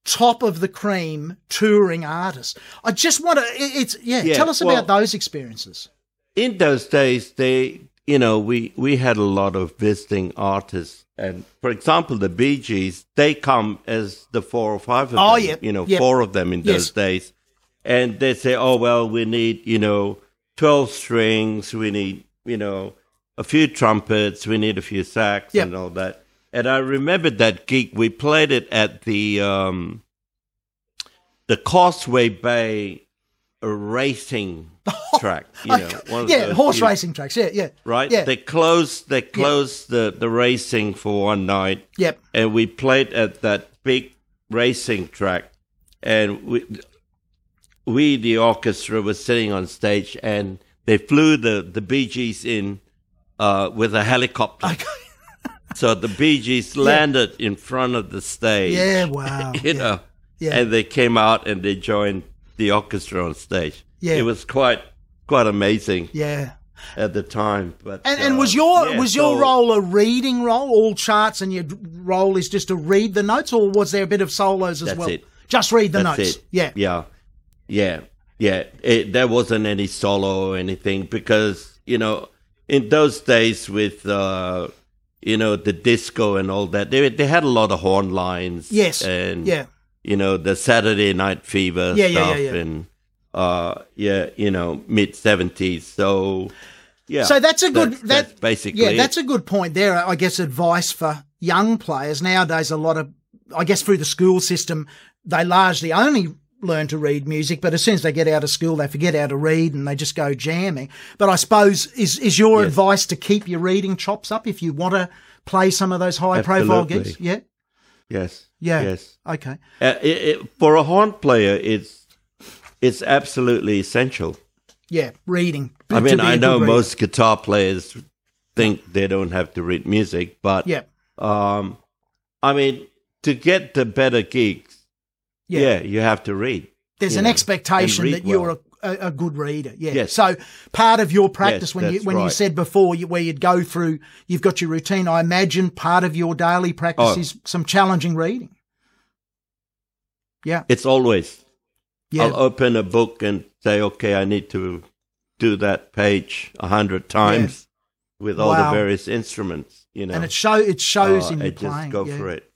top of the cream touring artists. I just want to, it, it's, yeah, Yeah, tell us well- about those experiences. in those days they you know we we had a lot of visiting artists and for example the bee gees they come as the four or five of Oh, them yep, you know four of them in Yes. those days and they say oh well we need you know 12 strings we need you know a few trumpets we need a few sax Yep. and all that and i remember that gig we played it at the um the causeway bay racing track you know one of yeah, those horse huge- racing tracks. Yeah, yeah. right? Yeah. They closed they closed the, the racing for one night Yep. and we played at that big racing track and we we the orchestra was sitting on stage and they flew the, the Bee Gees in uh, with a helicopter. So the Bee Gees landed in front of the stage. Yeah, wow. You know. Yeah. And they came out and they joined the orchestra on stage. Yeah. It was quite quite amazing Yeah. at the time. But And, and uh, was your yeah, was your so- role a reading role, all charts, and your role is just to read the notes, or was there a bit of solos as That's well? it. Just read the That's notes. it. Yeah. yeah, yeah, yeah. It, there wasn't any solo or anything because you know in those days with uh, you know the disco and all that, they they had a lot of horn lines. Yes. and Yeah. you know the Saturday Night Fever Yeah, stuff yeah, yeah. and uh, yeah, you know mid seventies. So yeah, So that's a good that's, that that's basically yeah, that's a good point there. I guess advice for young players nowadays. A lot of I guess through the school system, they largely only learn to read music, but as soon as they get out of school, they forget how to read and they just go jamming. But I suppose is is your Yes. advice to keep your reading chops up if you want to play some of those high profile gigs? Yeah, yes, yeah, yes. Okay, Uh, it, it, for a horn player, it's it's absolutely essential. yeah, reading. I mean, I know reader. most guitar players think they don't have to read music, but Yeah, um, I mean, to get the better gigs, yeah. yeah, you have to read. there's an know, expectation that you're well. a, a, good reader. Yeah. Yes. So part of your practice Yes, when you when you said before you, where you'd go through, you've got your routine. I imagine part of your daily practice Oh. is some challenging reading. Yeah. It's always Yeah. I'll open a book and say, okay, I need to do that page a hundred times with all Wow. the various instruments. You know, and it show it shows Uh, in your just playing. go yeah. for it.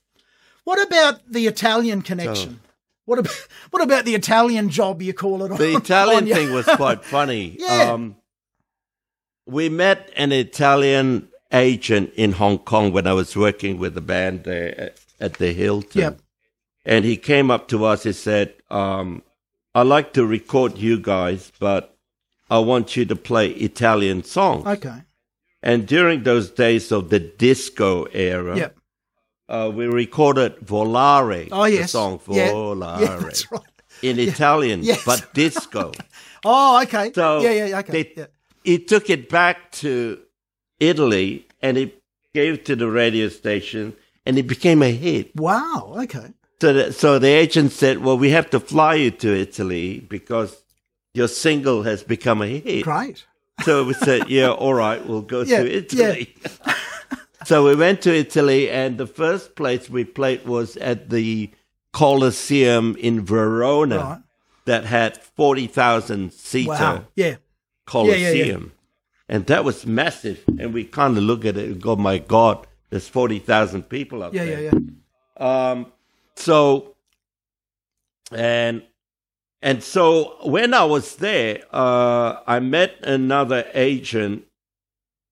What about the Italian connection? What about what about the Italian job you call it? The on- Italian on thing was quite funny. Yeah. Um, we met an Italian agent in Hong Kong when I was working with the band there at, the Hilton. Yep. And he came up to us. He said, um, "I like to record you guys, but I want you to play Italian songs." Okay. And during those days of the disco era, Yep. Uh, we recorded Volare, Oh the song Volare, Yeah, that's right. in Italian, Yes. but disco. Oh, okay. So yeah, yeah, okay. they- yeah. he took it back to Italy and he gave it to the radio station and it became a hit. Wow. Okay. So the, so the agent said, well, we have to fly you to Italy because your single has become a hit. Great. So we said, yeah, all right, we'll go Yeah, to Italy. So we went to Italy and the first place we played was at the Colosseum in Verona Right. that had 40,000 seater. Wow. Yeah. Colosseum. And that was massive. And we kind of look at it and go, my God, there's 40,000 people up Yeah. there. Yeah. Yeah. Um, so, and and so when I was there, uh, I met another agent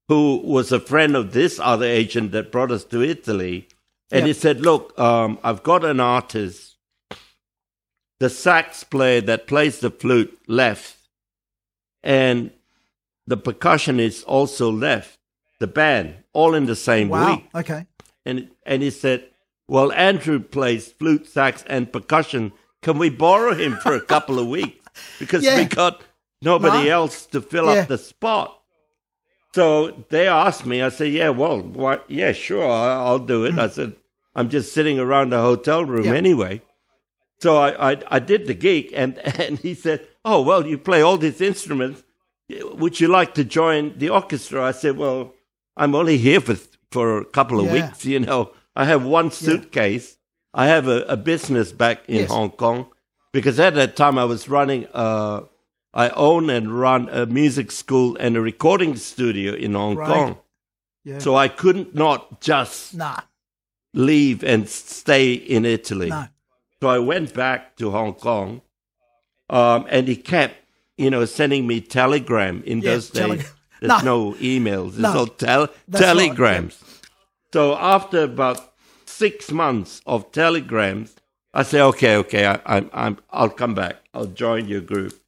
who was a friend of this other agent that brought us to Italy. And Yeah. he said, Look, um, I've got an artist. The sax player that plays the flute left, and the percussionist also left the band, all in the same Wow. week. Okay. And and he said, "Well, Andrew plays flute, sax, and percussion. Can we borrow him for a couple of weeks because Yeah. we got nobody No. else to fill Yeah. up the spot?" So they asked me. I said, "Yeah, well, what? Yeah, sure, I'll do it." I said, "I'm just sitting around the hotel room. Yeah. anyway." So I, I I did the gig, and and he said, "Oh well, you play all these instruments. Would you like to join the orchestra?" I said, "Well, I'm only here for for a couple of Yeah. weeks. You know, I have one suitcase. I have a, a business back in Yes. Hong Kong because at that time I was running. Uh, I own and run a music school and a recording studio in Hong Right. Kong. Yeah. So I couldn't not just nah. leave and stay in Italy. No. So I went back to Hong Kong, um, and he kept, you know, sending me telegram. In Yeah, those tele- days, there's No. no, emails. It's No. all tel- That's right, telegrams. So after about six months of telegrams, I say, okay, okay, I, I'm, I'm, I'll come back. I'll join your group.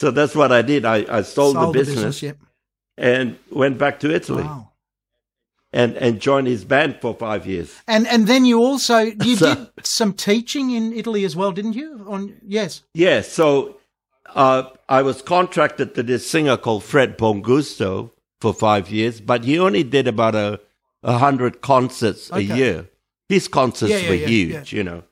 So that's what I did. I, I sold, the business, Yep. and went back to Italy Wow. and, and joined his band for five years. And and then you also you So- did some teaching in Italy as well, didn't you? On yes. Yeah, so uh, I was contracted to this singer called Fred Bongusto for five years, but he only did about a, a hundred concerts Okay. a year. His concerts Yeah, yeah, were huge, you know.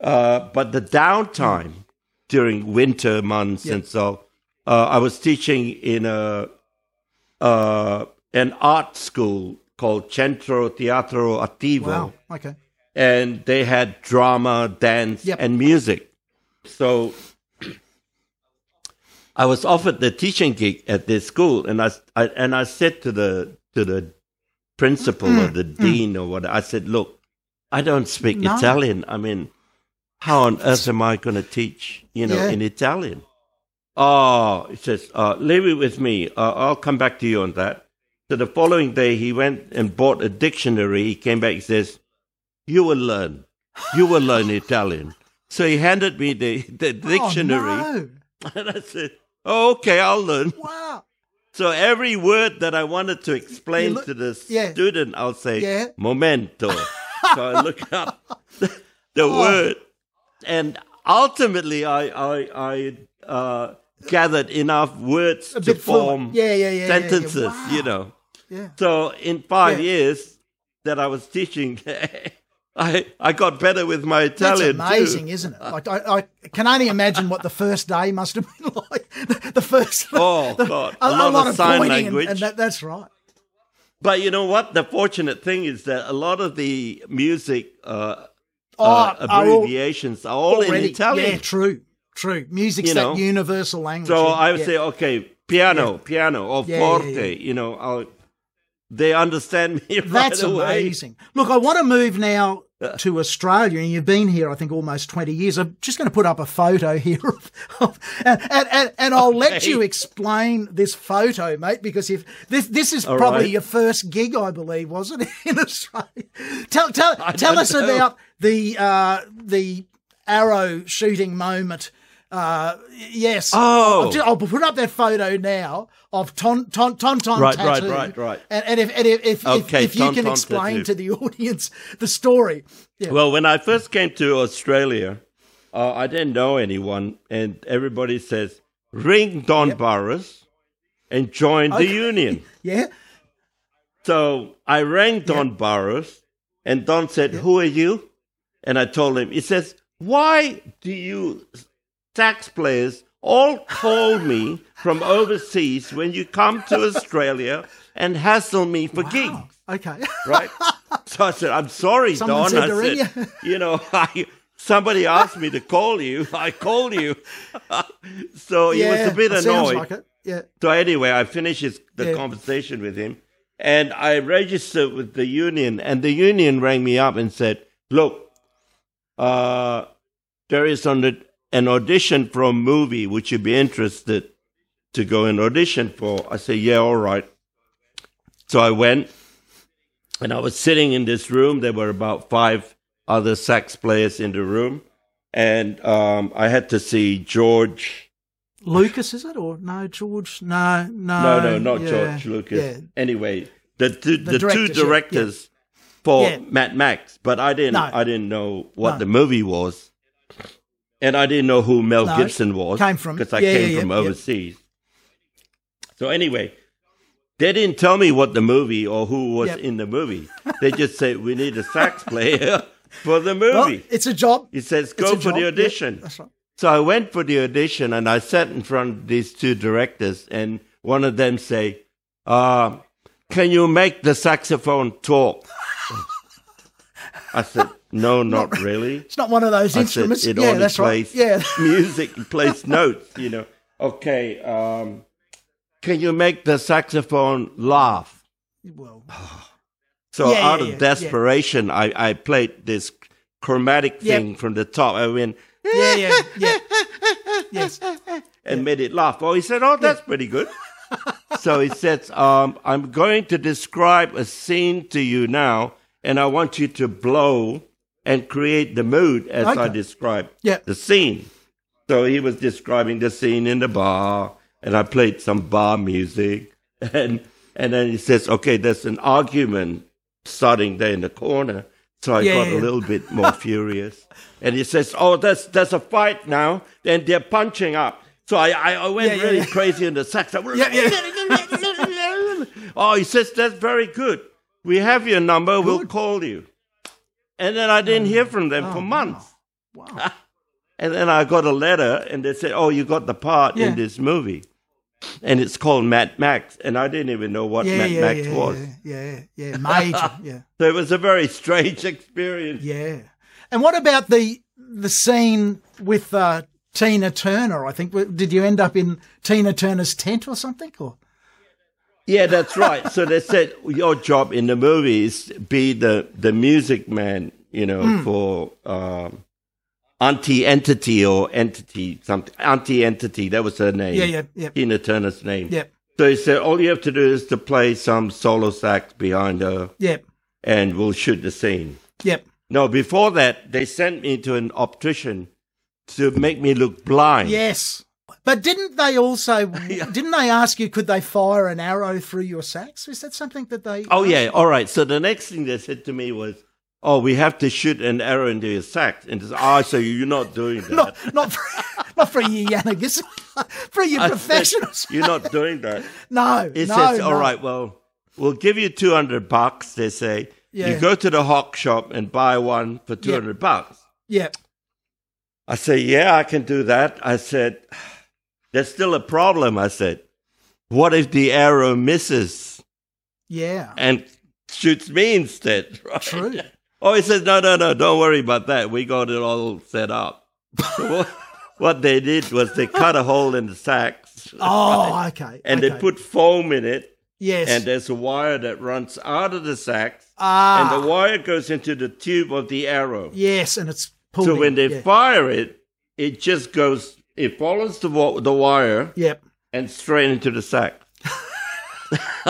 Uh, but the downtime during winter months Yeah. and so, uh, I was teaching in a uh, an art school called Centro Teatro Attivo Wow. Okay. and they had drama, dance, Yep. and music. So I was offered the teaching gig at this school, and I, I and I said to the to the principal or Mm, the dean or what I said, look, I don't speak No. Italian. I mean, how on earth am I going to teach? You know, Yeah. in Italian. Oh, he says, uh, leave it with me. Uh, I'll come back to you on that. So the following day, he went and bought a dictionary. He came back. He says, "You will learn. You will learn Italian." So he handed me the, the dictionary, Oh, and I said, oh, "Okay, I'll learn." Wow. So every word that I wanted to explain look- to the yeah. student, I'll say Yeah. "momento." so I look up the, the Oh. word, and ultimately, I I, I uh, gathered enough words to form Yeah, yeah, yeah, sentences. Wow. You know. Yeah. So in five years that I was teaching, I I got better with my Italian. That's amazing, too. isn't it? Like I, I can only imagine what the first day must have been like. The, the first, Oh, the- God. a, A lot lot of sign pointing and- language. and, that, that's right. But you know what? The fortunate thing is that a lot of the music uh, Oh, uh, are all- abbreviations are all in Italian. yeah, true, true. Music's You that universal language. So I would yeah. say, okay, piano, piano, or Yeah, yeah, forte. yeah. You know, I'll, they understand me right That's away. amazing. Look, I want to move now to Australia, and you've been here, I think, almost 20 years. I'm just going to put up a photo here, of, of, and, and, and, I'll let you explain this photo, mate, because if this this is All probably right. your first gig, I believe, was it in Australia? Tell tell I tell us know. about the uh, the arrow shooting moment. Uh, yes. Oh. I'll, ju- I'll put up that photo now of Ton Ton Ton Ton Right, right, tattoo. right, right. And, and if and if if, Okay, if, if you can Ton explain tattoo. to the audience the story. Yeah. Well, when I first came to Australia, uh, I didn't know anyone, and everybody says, ring Don Burrows and join the union. yeah. So I rang Don Burrows, and Don said, Who are you? And I told him, He says, Why do you sax players all call me from overseas when you come to Australia and hassle me for gigs? Okay. right? So I said, I'm sorry, Someone Don. I said, you know, I, somebody asked me to call you. I called you. so he was a bit annoyed. like it. Yeah. So anyway, I finished his, the Yeah. conversation with him, and I registered with the union, and the union rang me up and said, "Look, uh, there is on the an audition for a movie. Would you be interested to go and audition for? I said, yeah, all right. So I went and I was sitting in this room. There were about five other sax players in the room. And um, I had to see George. Lucas, is it or no? George? No, no, No, no, not yeah, George Lucas. Yeah, Anyway, the two, the, two directors, yeah, for. Mad Max, but I didn't No. I didn't know what No. the movie was, and I didn't know who Mel No, Gibson was. came from- because I yeah, came yeah, from yeah, overseas. So anyway, they didn't tell me what the movie or who was Yep. in the movie. They just said we need a sax player for the well, movie. it's a job. It says go for job. the audition. that's right. So I went for the audition and I sat in front of these two directors and one of them say, uh, can you make the saxophone talk? I said, no, not really. It's not one of those I said, instruments. it yeah, only that's right. Yeah, music, plays notes, you know. Okay, um, can you make the saxophone laugh? well, So Yeah, out yeah, of desperation, I, I played this chromatic Yep. thing from the top. I went, yeah, yeah, yeah. Yes, and made it laugh. Oh, he said, "Oh, that's pretty good." so he says, um, "I'm going to describe a scene to you now, and I want you to blow and create the mood as I Okay. describe Yeah. the scene." So he was describing the scene in the bar, and I played some bar music, and and then he says, "Okay, there's an argument starting there in the corner." So I Yeah, got yeah. a little bit more furious. And he says, Oh, there's, there's a fight now. And they're punching up. So I, I, I went Yeah, really crazy in the sax. Oh, he says, That's very good. We have your number. We'll call you. And then I didn't hear from them Oh, for months. wow. And then I got a letter and they said, Oh, you got the part Yeah. in this movie. And it's called Mad Max. And I didn't even know what Yeah, Mad yeah, Max was. yeah, yeah, yeah, major, yeah, So it was a very strange experience. yeah. And what about the the scene with uh, Tina Turner? I think did you end up in Tina Turner's tent or something? Or Yeah, that's right. So they said your job in the movie is be the the music man, you know, Hmm. for um, Auntie Entity or Entity something. Auntie Entity, that was her name. yeah, yeah, yeah, Tina Turner's name. yeah, So he said all you have to do is to play some solo sax behind her, Yep. and we'll shoot the scene. Yep. No, before that, they sent me to an optician to make me look blind. Yes. But didn't they also didn't they ask you could they fire an arrow through your sax? Is that something that they Oh yeah, all right. So the next thing they said to me was, "Oh, we have to shoot an arrow into your sax." And it's, oh, so you're not doing that. not not for, not for you Yanagis, for you I said, professionals. you're not doing that. No, It no, says, no. "All right, well, we'll give you two hundred bucks." They say, Yeah. "You go to the hawk shop and buy one for two hundred bucks." Yeah, I say, "Yeah, I can do that." I said, "There's still a problem." I said, "What if the arrow misses yeah, and shoots me instead?" Right? true. Oh, he says, no, no, no, don't worry about that. We got it all set up. So what, they did was they cut a hole in the sax Oh, okay. and okay. they put foam in it. yes, And there's a wire that runs out of the sax. ah, And the wire goes into the tube of the arrow. yes, and it's pulled. So when they yeah. fire it, it just goes, it follows the, wa- the wire yep, and straight into the sack.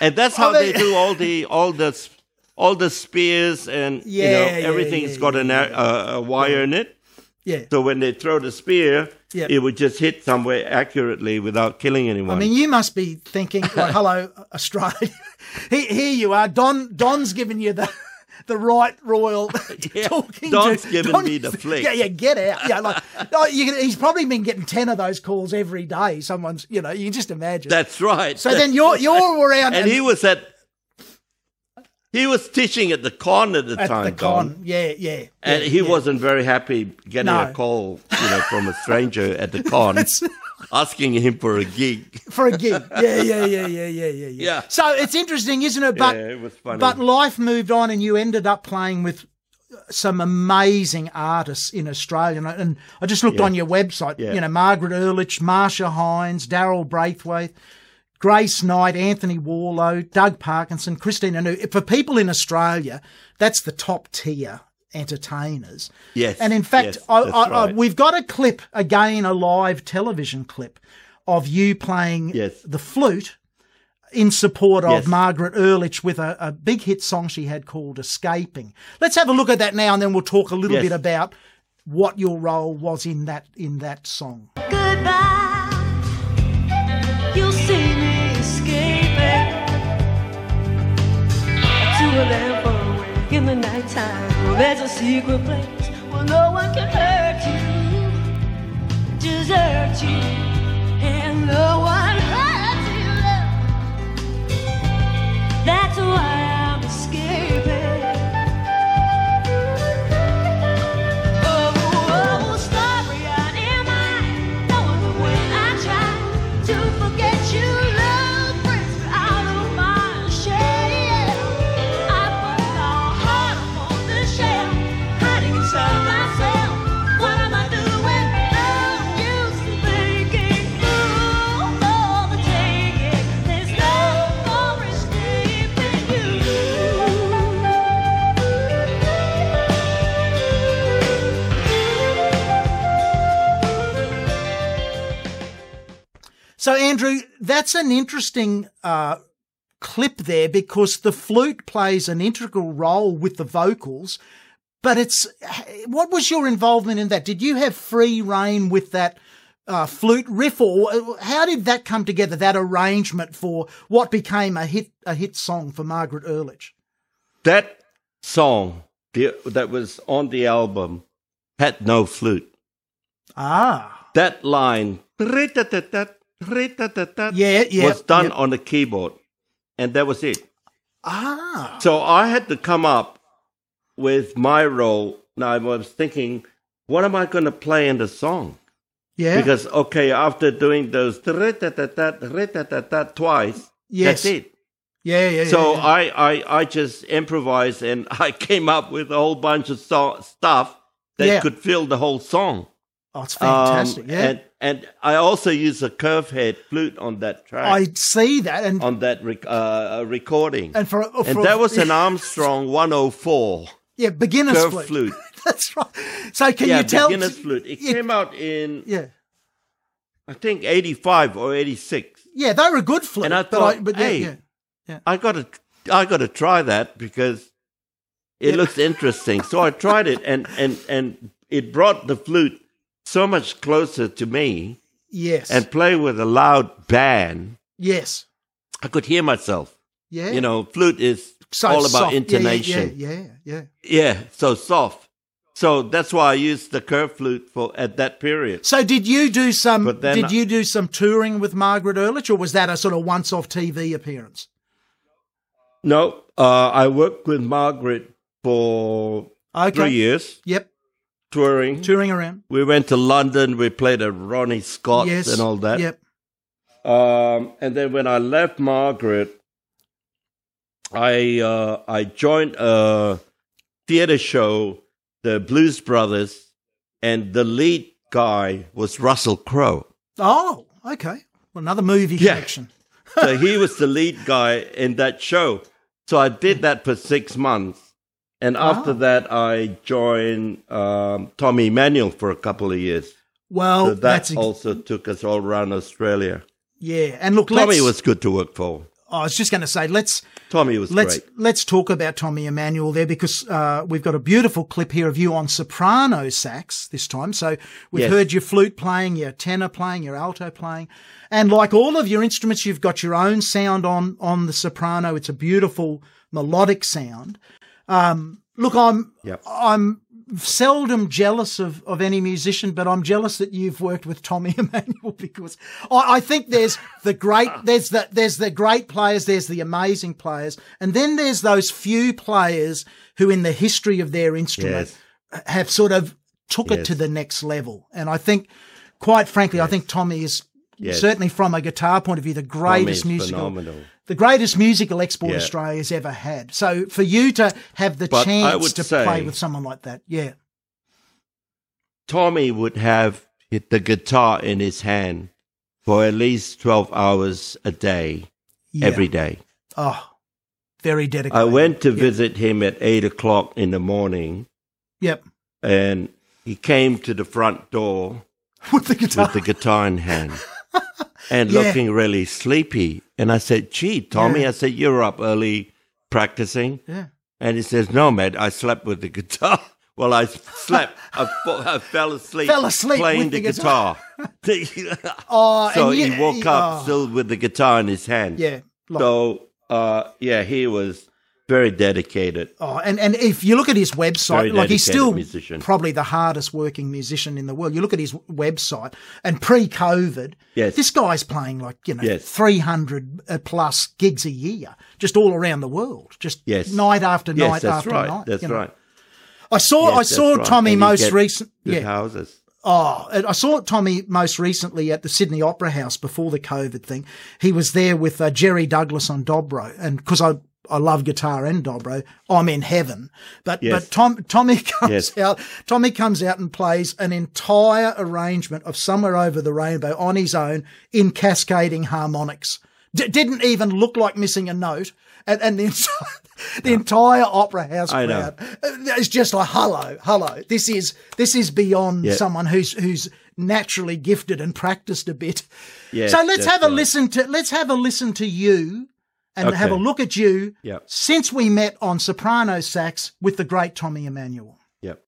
and that's how they, they- do all the all the all the spears and you know Yeah, yeah, everything's yeah, got an, yeah, a, a wire in it. yeah. So when they throw the spear, Yep. it would just hit somewhere accurately without killing anyone. I mean, you must be thinking, like, "Hello, Australia." here, here you are. Don Don's giving you the the right royal Yeah, talking. Don's to, giving me the flick. Yeah, yeah, get out. Yeah, like oh, you he's probably been getting ten of those calls every day. Someone's, you know, you can just imagine. that's right. so then you're you're around and he was at he was teaching at the con at the at time, the Don. con. Yeah, yeah. And yeah, he yeah. wasn't very happy getting No. a call, you know, from a stranger at the con asking him for a gig. for a gig. Yeah, yeah, yeah, yeah, yeah, yeah, yeah. So it's interesting, isn't it? But yeah, it was funny. But life moved on, and you ended up playing with some amazing artists in Australia. And I, just looked Yeah. on your website. Yeah. You know, Margaret Urlich, Marcia Hines, Daryl Braithwaite, Grace Knight, Anthony Warlow, Doug Parkinson, Christine Anu. For people in Australia, that's the top tier entertainers. Yes, And in fact, yes, I, that's I, I, we've got a clip again, a live television clip of you playing Yes. the flute in support of Yes. Margaret Urlich with a, a big hit song she had called "Escaping." Let's have a look at that now, and then we'll talk a little Yes. bit about what your role was in that in that song. Goodbye. You'll see me escaping to a land far away in the nighttime. There's a secret place where no one can hurt you, desert you, and no one hurts you. That's why So, Andrew, that's an interesting uh, clip there because the flute plays an integral role with the vocals. But it's what was your involvement in that? Did you have free reign with that uh, flute riff, or how did that come together? That arrangement for what became a hit a hit song for Margaret Urlich. that song the, that was on the album had no flute. Ah, That line, Yeah, yeah, was done yeah. on the keyboard, and that was it. ah, So I had to come up with my role. Now I was thinking, what am I going to play in the song? yeah. Because okay, after doing those twice, Yes. that's it. yeah, yeah. So yeah, yeah. I, I I just improvised and I came up with a whole bunch of so- stuff that Yeah. could fill the whole song. oh, it's Um, fantastic. yeah, And and I also use a curve head flute on that track I see that, and on that rec- uh, uh, recording. and for, for and that was an Armstrong 104 yeah beginner's flute. flute. That's right. So can yeah, you tell? beginner's flute. It, it- came out in Yeah, I think 85 or 86. yeah, they were a good flute. And I but I, thought, but yeah, hey, yeah. I got to I got to try that because it Yeah. looks interesting. So I tried it and and and it brought the flute so much closer to me yes, and play with a loud band. yes, I could hear myself. yeah. You know, flute is so all about soft. Yeah, yeah, intonation. Yeah, yeah, yeah. Yeah, so soft. So that's why I used the curve flute for at that period. So did you do some? Did you do some touring with Margaret Urlich, or was that a sort of once-off TV appearance? No, uh, I worked with Margaret for Okay. three years Yep, touring. touring around. We went to London. We played at Ronnie Scott's yes, and all that. Yep. Um, and then when I left Margaret, I uh, I joined a theater show, the Blues Brothers, and the lead guy was Russell Crowe. Oh, okay. Well, another movie Yeah. connection. So he was the lead guy in that show. So I did that for six months. And after that, I joined um, Tommy Emmanuel for a couple of years. Well, So that's that ex- also took us all around Australia. yeah. And look, Tommy was good to work for. I was just going to say, let's Tommy was let's great. let's talk about Tommy Emmanuel there because uh, we've got a beautiful clip here of you on soprano sax this time. So we've Yes. heard your flute playing, your tenor playing, your alto playing, and like all of your instruments, you've got your own sound on on the soprano. It's a beautiful melodic sound. Um, look, I'm Yep. I'm seldom jealous of, of any musician, but I'm jealous that you've worked with Tommy Emmanuel because I, I think there's the great there's the there's the great players, there's the amazing players, and then there's those few players who in the history of their instrument have sort of took it to the next level. And I think quite frankly, I think Tommy is Yes. certainly from a guitar point of view the greatest musical phenomenal. The greatest musical export Yeah. Australia's ever had. So for you to have the But chance to say- play with someone like that, yeah. Tommy would have hit the guitar in his hand for at least 12 hours a day, yeah. every day. Oh, very dedicated. I went to Yeah. visit him at 8 o'clock in the morning Yep. and he came to the front door With the guitar. with the guitar in hand and Yeah. looking really sleepy. And I said, "Gee, Tommy," Yeah. I said, "You're up early practicing." yeah. And he says, "No, man, I slept with the guitar." Well, I slept. I, I fell asleep. Fell asleep playing the the guitar. Oh, so he woke up oh, still with the guitar in his hand. Yeah. So, uh, yeah, he was very dedicated. Oh, and, and if you look at his website, like he's still musician. probably the hardest working musician in the world. You look at his website, and pre-COVID, Yes. this guy's playing like you know Yes. three hundred plus gigs a year, just all around the world, just Yes. night after Yes, night that's after right. night. That's you know. right. I saw I saw right. Tommy And most recent. Yeah, houses. Oh, I saw Tommy most recently at the Sydney Opera House before the COVID thing. He was there with uh, Jerry Douglas on dobro, and because I I love guitar and dobro, I'm in heaven. But Yes. but Tom Tommy comes Yes. out. Tommy comes out and plays an entire arrangement of Somewhere Over the Rainbow on his own in cascading harmonics. D- didn't even look like missing a note. And, and the, entire, the entire opera house I know. crowd uh, it's just like hello, hello. This is this is beyond Yeah. someone who's who's naturally gifted and practiced a bit. Yes, so let's have a right. listen to let's have a listen to you and Okay. have a look at you Yep. since we met on soprano sax with the great Tommy Emmanuel. Yep.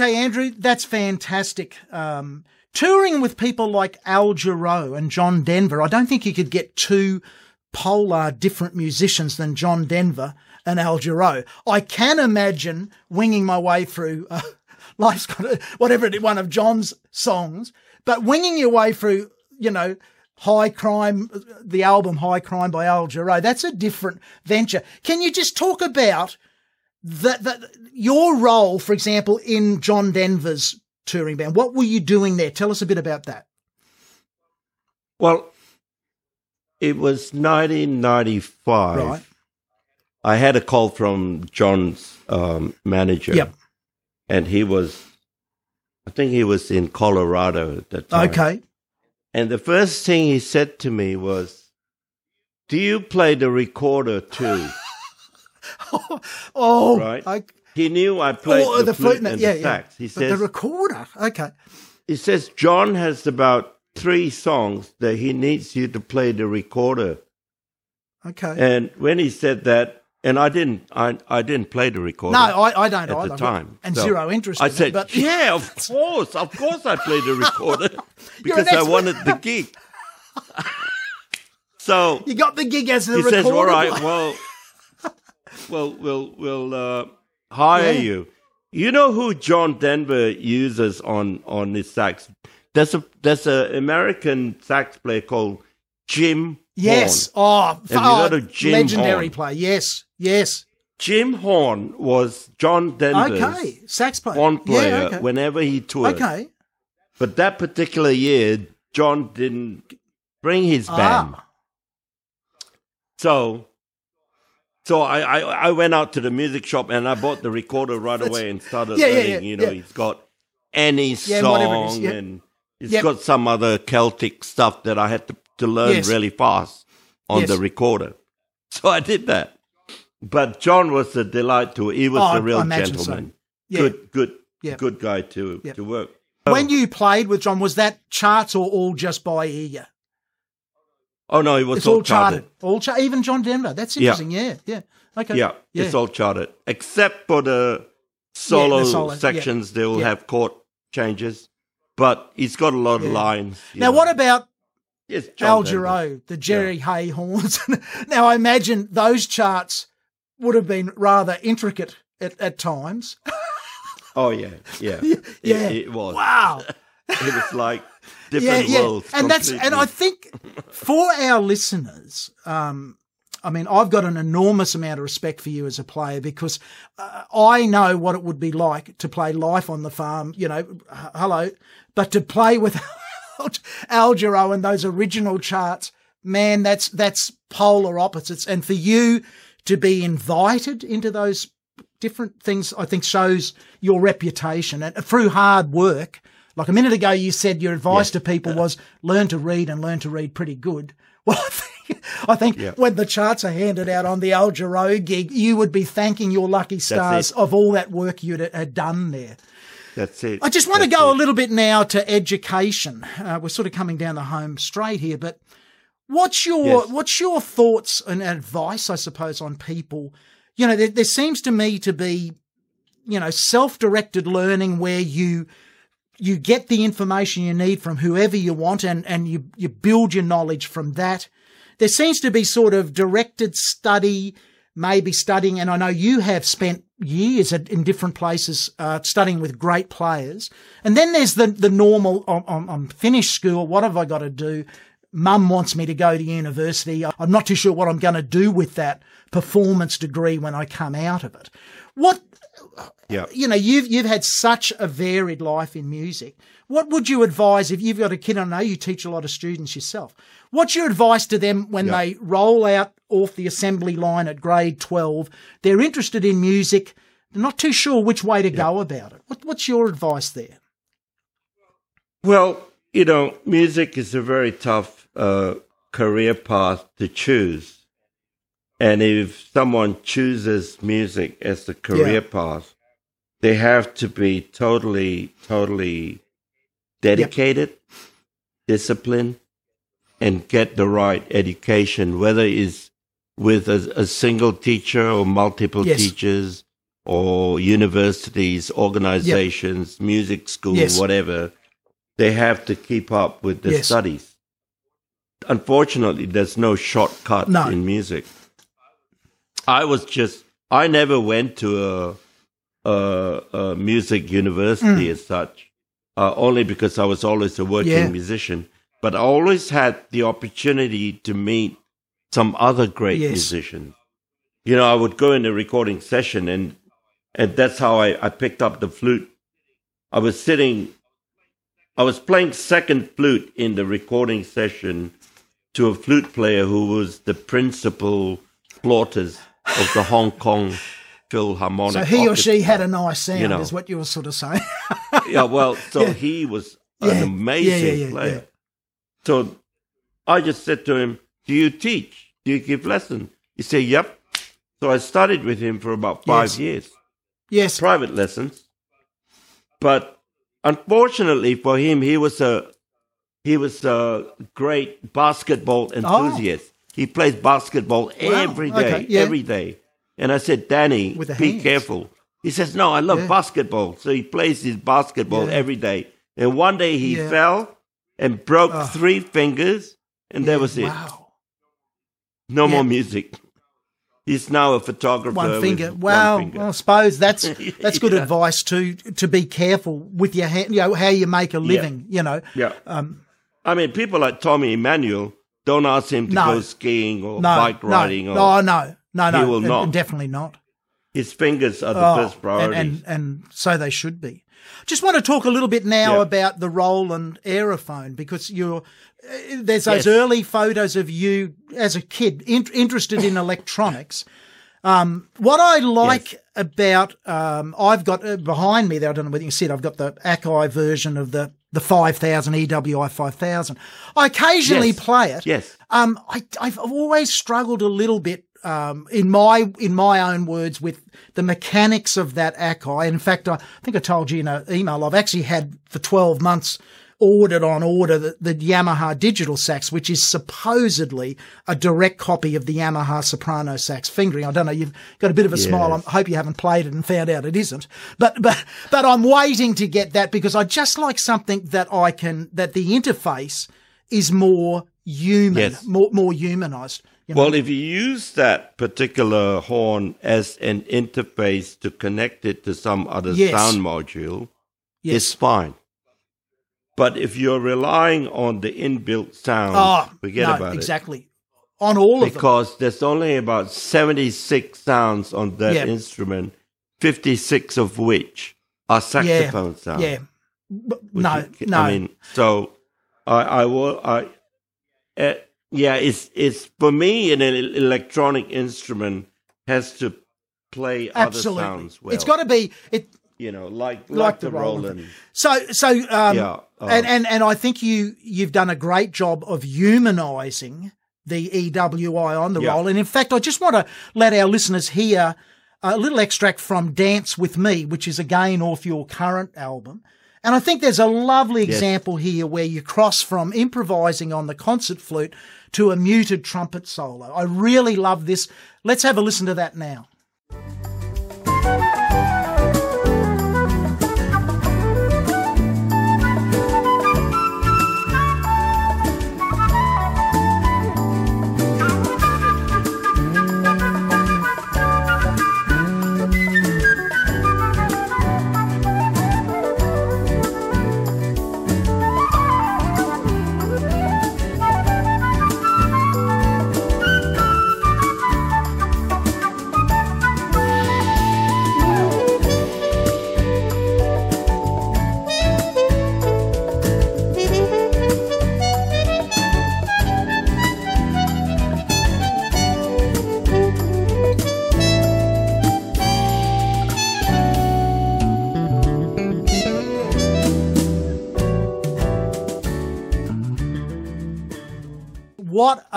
Okay, Andrew, that's fantastic. Um, touring with people like Al Jarreau and John Denver, I don't think you could get two polar different musicians than John Denver and Al Jarreau. I can imagine winging my way through uh, Life's Got a, whatever it is, one of John's songs, but winging your way through, you know, High Crime, the album High Crime by Al Jarreau, that's a different venture. Can you just talk about that, that your role, for example, in John Denver's touring band. What were you doing there? Tell us a bit about that. Well, it was 1995. Right. I had a call from John's um, manager. Yep. And he was, I think he was in Colorado at that time. Okay. And the first thing he said to me was, Do you play the recorder too? Oh, Right. I, He knew I played oh, the, flute and yeah, the yeah. sax. He But the recorder. Okay. he says John has about three songs that he needs you to play the recorder. Okay. And when he said that, and I didn't, I, I didn't play the recorder. no, I, I don't at either. the time. And So zero interest I in it, said, but yeah, of course, of course, I played the recorder because I wanted the gig. so you got the gig as the he recorder. says, "All right, well, well, we'll we'll uh, hire Yeah. you." You know who John Denver uses on on his sax? There's a there's a American sax player called Jim. Yes. Horn. Oh, you oh, Jim legendary Horn? player. Yes. Yes. Jim Horn was John Denver's Okay. Sax player. horn player Yeah, okay. whenever he toured. okay. But that particular year, John didn't bring his band. Ah. So, so I, I, I went out to the music shop and I bought the recorder right away and started Yeah, yeah, learning. yeah, you know, yeah. he's got any Yeah, it is, song yeah. and he's Yep. got some other Celtic stuff that I had to, to learn Yes. really fast on Yes. the recorder. So I did that. But John was a delight to. He was Oh, a real I so. gentleman. Yeah. Good, good, Yep. good guy to Yep. to work. When you played with John, was that charts or all just by ear? Oh no, it was It's all charted. charted. All chart. Even John Denver. That's interesting. Yeah. Yeah. Okay. Yeah, Yeah. it's all charted except for the solo, solo, yeah. sections. They will Yeah. have chord changes, but he's got a lot Yeah. of lines. now, know. what about Yes, Al. Jarreau, the Jerry Hey horns? now, I imagine those charts would have been rather intricate at, at times. Oh yeah, yeah, Yeah. It, it was. Wow. It was like yeah, different yeah. worlds. And that's and I think for our listeners, um, I mean, I've got an enormous amount of respect for you as a player because uh, I know what it would be like to play life on the farm. You know, h- hello, but to play with Al Jarreau and those original charts, man, that's that's polar opposites. And for you to be invited into those different things, I think shows your reputation and through hard work. Like a minute ago, you said your advice to people was learn to read and learn to read pretty good. Well, I think, I think Yeah. when the charts are handed out on the Al Jarreau gig, you would be thanking your lucky stars of all that work you'd had done there. That's it. I just want to go it. a little bit now to education. Uh, we're sort of coming down the home straight here, but what's your Yes. what's your thoughts and advice, I suppose, on people? You know, there, there seems to me to be, you know, self-directed learning where you you get the information you need from whoever you want and, and you, you build your knowledge from that. There seems to be sort of directed study, maybe studying, and I know you have spent years at, in different places uh, studying with great players. And then there's the, the normal, I'm, I'm, I'm finished school, what have I got to do? Mum wants me to go to university. I'm not too sure what I'm going to do with that performance degree when I come out of it. What Yeah. you know, you've you've had such a varied life in music. What would you advise if you've got a kid? I know you teach a lot of students yourself. What's your advice to them when they roll out off the assembly line at grade twelve? They're interested in music. They're not too sure which way to go about it. What, what's your advice there? Well, you know, music is a very tough uh, career path to choose. And if someone chooses music as a career Yeah. path, they have to be totally, totally dedicated, disciplined, and get the right education, whether it's with a, a single teacher or multiple Yes. teachers or universities, organizations, music school, Yes. whatever. They have to keep up with the Yes. studies. Unfortunately, there's no shortcut No. in music. I was just, I never went to a, a, a music university Mm. as such, uh, only because I was always a working Yeah. musician. But I always had the opportunity to meet some other great Yes. musicians. You know, I would go in a recording session and, and that's how I, I picked up the flute. I was sitting, I was playing second flute in the recording session to a flute player who was the principal flautist of the Hong Kong Philharmonic. So he or she had a nice sound, You know. is what you were sort of saying. yeah, well, so Yeah. he was an amazing Yeah, yeah, yeah, player. So I just said to him, "Do you teach? Do you give lessons?" He said, "Yep." So I studied with him for about five Yes. years, yes. private lessons. But unfortunately for him, he was a he was a great basketball oh. enthusiast. He plays basketball every day, okay, yeah. every day. And I said, Danny, be hands. careful. He says, No, I love Yeah. basketball. So he plays his basketball Yeah. every day. And one day he Yeah. fell and broke Oh. three fingers, and that was it. Wow. No Yeah. more music. He's now a photographer. one finger. one Wow. finger. Well, I suppose that's that's good Yeah. advice to to be careful with your hand. You know how you make a living. You know. yeah. Um, I mean, people like Tommy Emmanuel don't ask him to No. go skiing or no, bike riding. no, or no, no, no, no, He will not. definitely not. His fingers are the Oh, first and, priority. and and so they should be. Just want to talk a little bit now Yeah. about the Roland Aerophone because you're uh, there's those Yes. early photos of you as a kid in, interested in electronics. Um, what I like Yes. about um, I've got uh, behind me there. I don't know whether you can see it. I've got the Akai version of the the 5000 EWI 5000. I occasionally Yes. play it. yes. Um, I, I've always struggled a little bit um, in my in my own words, with the mechanics of that Akai. In fact, I think I told you in an email I've actually had for twelve months ordered on order the, the Yamaha digital sax, which is supposedly a direct copy of the Yamaha soprano sax fingering. I don't know. You've got a bit of a smile. I hope you haven't played it and found out it isn't. But but but I'm waiting to get that because I just like something that I can that the interface is more human, Yes. more more humanized. You know? Well, if you use that particular horn as an interface to connect it to some other Yes. sound module, yes. it's fine. But if you're relying on the inbuilt sound, Oh, forget no, about it. exactly. On all of them. Because there's only about 76 sounds on that Yeah. instrument, 56 of which are saxophone sounds. Yeah. But no, you no. I mean, so I, I will, I, uh, yeah, it's, it's for me, an electronic instrument has to play absolutely. other sounds well. It's got to be it. You know, like, like, Like the, the Roland. Roland. So so um, Yeah, uh, and and and I think you you've done a great job of humanizing the EWI on the Yeah. roll. And in fact, I just want to let our listeners hear a little extract from "Dance with Me," which is again off your current album. And I think there's a lovely example here where you cross from improvising on the concert flute to a muted trumpet solo. I really love this. Let's have a listen to that now.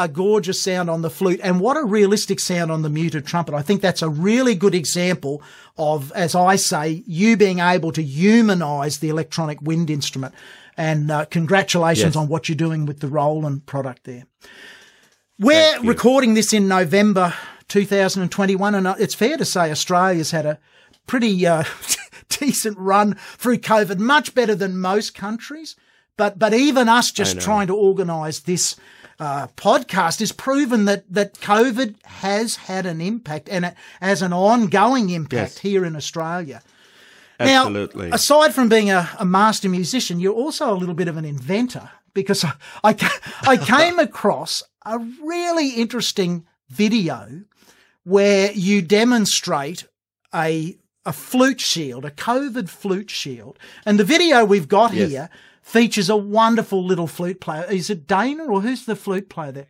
A gorgeous sound on the flute and what a realistic sound on the muted trumpet. I think that's a really good example of, as I say, you being able to humanize the electronic wind instrument. And uh, congratulations Yes. on what you're doing with the Roland product there. We're recording this in November 2021, and uh, it's fair to say Australia's had a pretty uh, decent run through COVID, much better than most countries. But but even us just trying to organise this uh, podcast has proven that that COVID has had an impact and it has an ongoing impact Yes. here in Australia. Absolutely. Now, aside from being a, a master musician, you're also a little bit of an inventor because I, I, I came across a really interesting video where you demonstrate a a flute shield, a COVID flute shield, and the video we've got Yes. here features a wonderful little flute player. Is it Dana or who's the flute player there?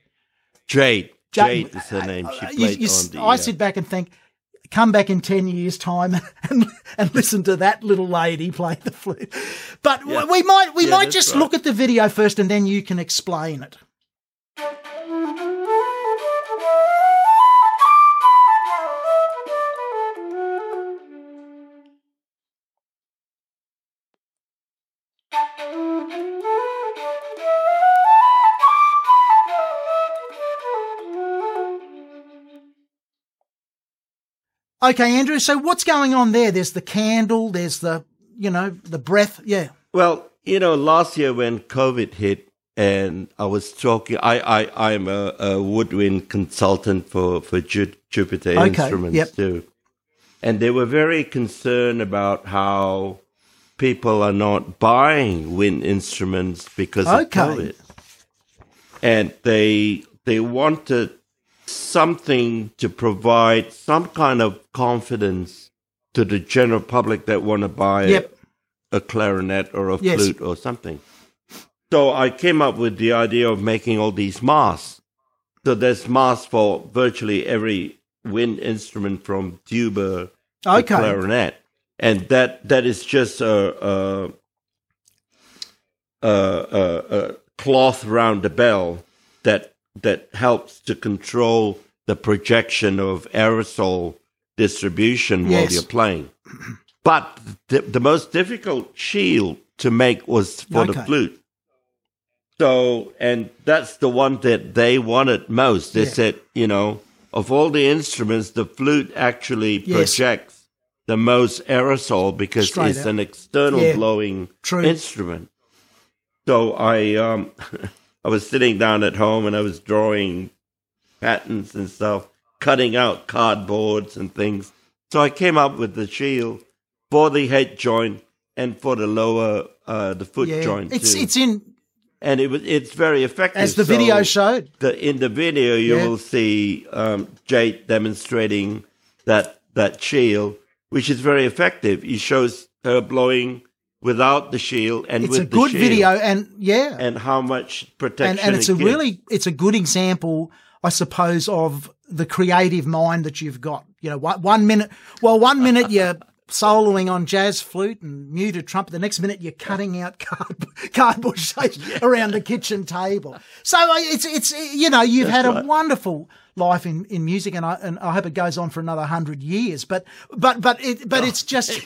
Jade. Jade- Jade is her name. She Uh, you- played you- on the. I uh, sit back and think, come back in 10 years' time and, and listen to that little lady play the flute. But Yeah. we might, we Yeah, might just right. look at the video first and then you can explain it. Okay, Andrew. So what's going on there? There's the candle. There's the, you know, the breath. Yeah. Well, you know, last year when COVID hit, and I was talking, I I I'm a, a woodwind consultant for for Ju- Jupiter Okay, Instruments yep. too, and they were very concerned about how people are not buying wind instruments because Okay. of COVID, and they they wanted something to provide some kind of confidence to the general public that want to buy Yep. a clarinet or a Yes. flute or something. So I came up with the idea of making all these masks. So there's masks for virtually every wind instrument from tuba to clarinet, and that that is just a a, a, a, cloth around the bell that that helps to control the projection of aerosol distribution while you're playing. But the, the most difficult shield to make was for the Okay. flute. So, and that's the one that they wanted most. They Yeah. said, you know, of all the instruments, the flute actually Yes. projects the most aerosol because Straight it's out. an external Yeah. blowing True. instrument. So I um I was sitting down at home and I was drawing patterns and stuff, cutting out cardboards and things. So I came up with the shield for the head joint and for the lower uh the foot Yeah, joint it's too. it's in and it was it's very effective. as the So video showed. the in the video you Yeah. will see um, Jade demonstrating that that shield, which is very effective. He shows her blowing without the shield and with the It's a good shield, video, and yeah, and how much protection and, and it's it a gives. really it's a good example i suppose of the creative mind that you've got. You know one, minute well one minute you're soloing on jazz flute and muted trumpet the next minute you're cutting out card, cardboard shapes around the kitchen table. So uh, it's it's you know you've had a wonderful life in, in music and I and I hope it goes on for another hundred years but but but it but oh, it's just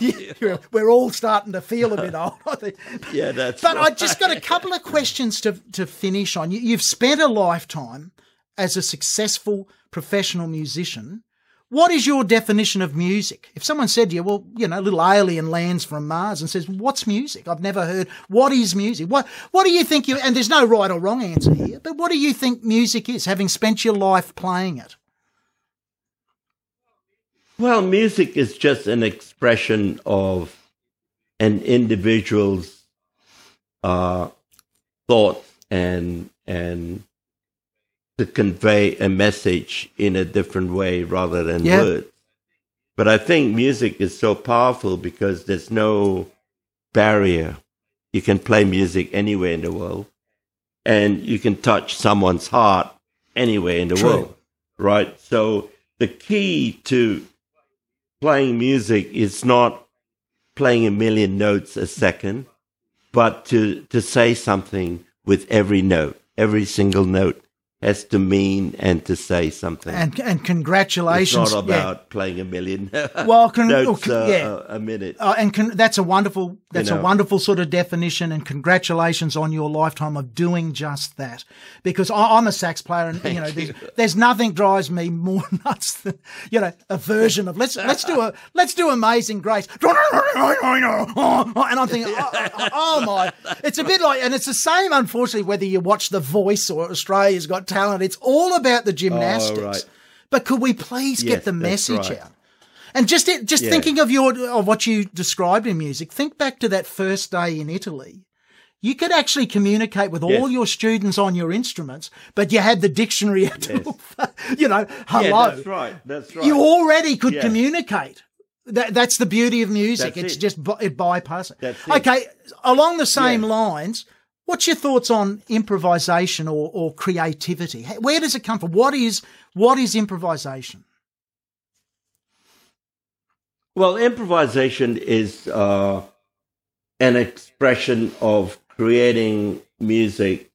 we're all starting to feel a bit old I think Yeah, that's but I right. just got a couple of questions to to finish on. You, you've spent a lifetime as a successful professional musician. What is your definition of music? If someone said to you, "Well, you know, a little alien lands from Mars and says, "What's music?" I've never heard. What is music? What What do you think you? And there's no right or wrong answer here. But what do you think music is? Having spent your life playing it. Well, music is just an expression of an individual's uh, thoughts and and to convey a message in a different way rather than Yeah. words. But I think music is so powerful because there's no barrier. You can play music anywhere in the world, and you can touch someone's heart anywhere in the True. world, right? So the key to playing music is not playing a million notes a second, but to, to say something with every note. Every single note has to mean and to say something. And and it's congratulations. not yeah. about playing a million Well, con- notes oh, uh, yeah. a, a minute. Uh, and con- that's a wonderful that's a know. wonderful sort of definition and congratulations on your lifetime of doing just that because I, I'm a sax player and you know there's, there's nothing drives me more nuts than you know a version of let's let's do a let's do Amazing Grace and I'm thinking oh, oh, oh my it's a bit like and it's the same unfortunately whether you watch The Voice or Australia's Got Talent it's all about the oh, gymnastics right. but could we please get the message right. out and just just Yeah. thinking of your of what you described in music, think back to that first day in Italy. You could actually communicate with all your students on your instruments, but you had the dictionary out to, you know, hello. Yeah, that's right. That's right. You already could Yeah. communicate. That, that's the beauty of music. That's it's it. just it bypasses. That's it. Okay, along the same lines, what's your thoughts on improvisation or, or creativity? Where does it come from? What is what is improvisation? Well, improvisation is uh, an expression of creating music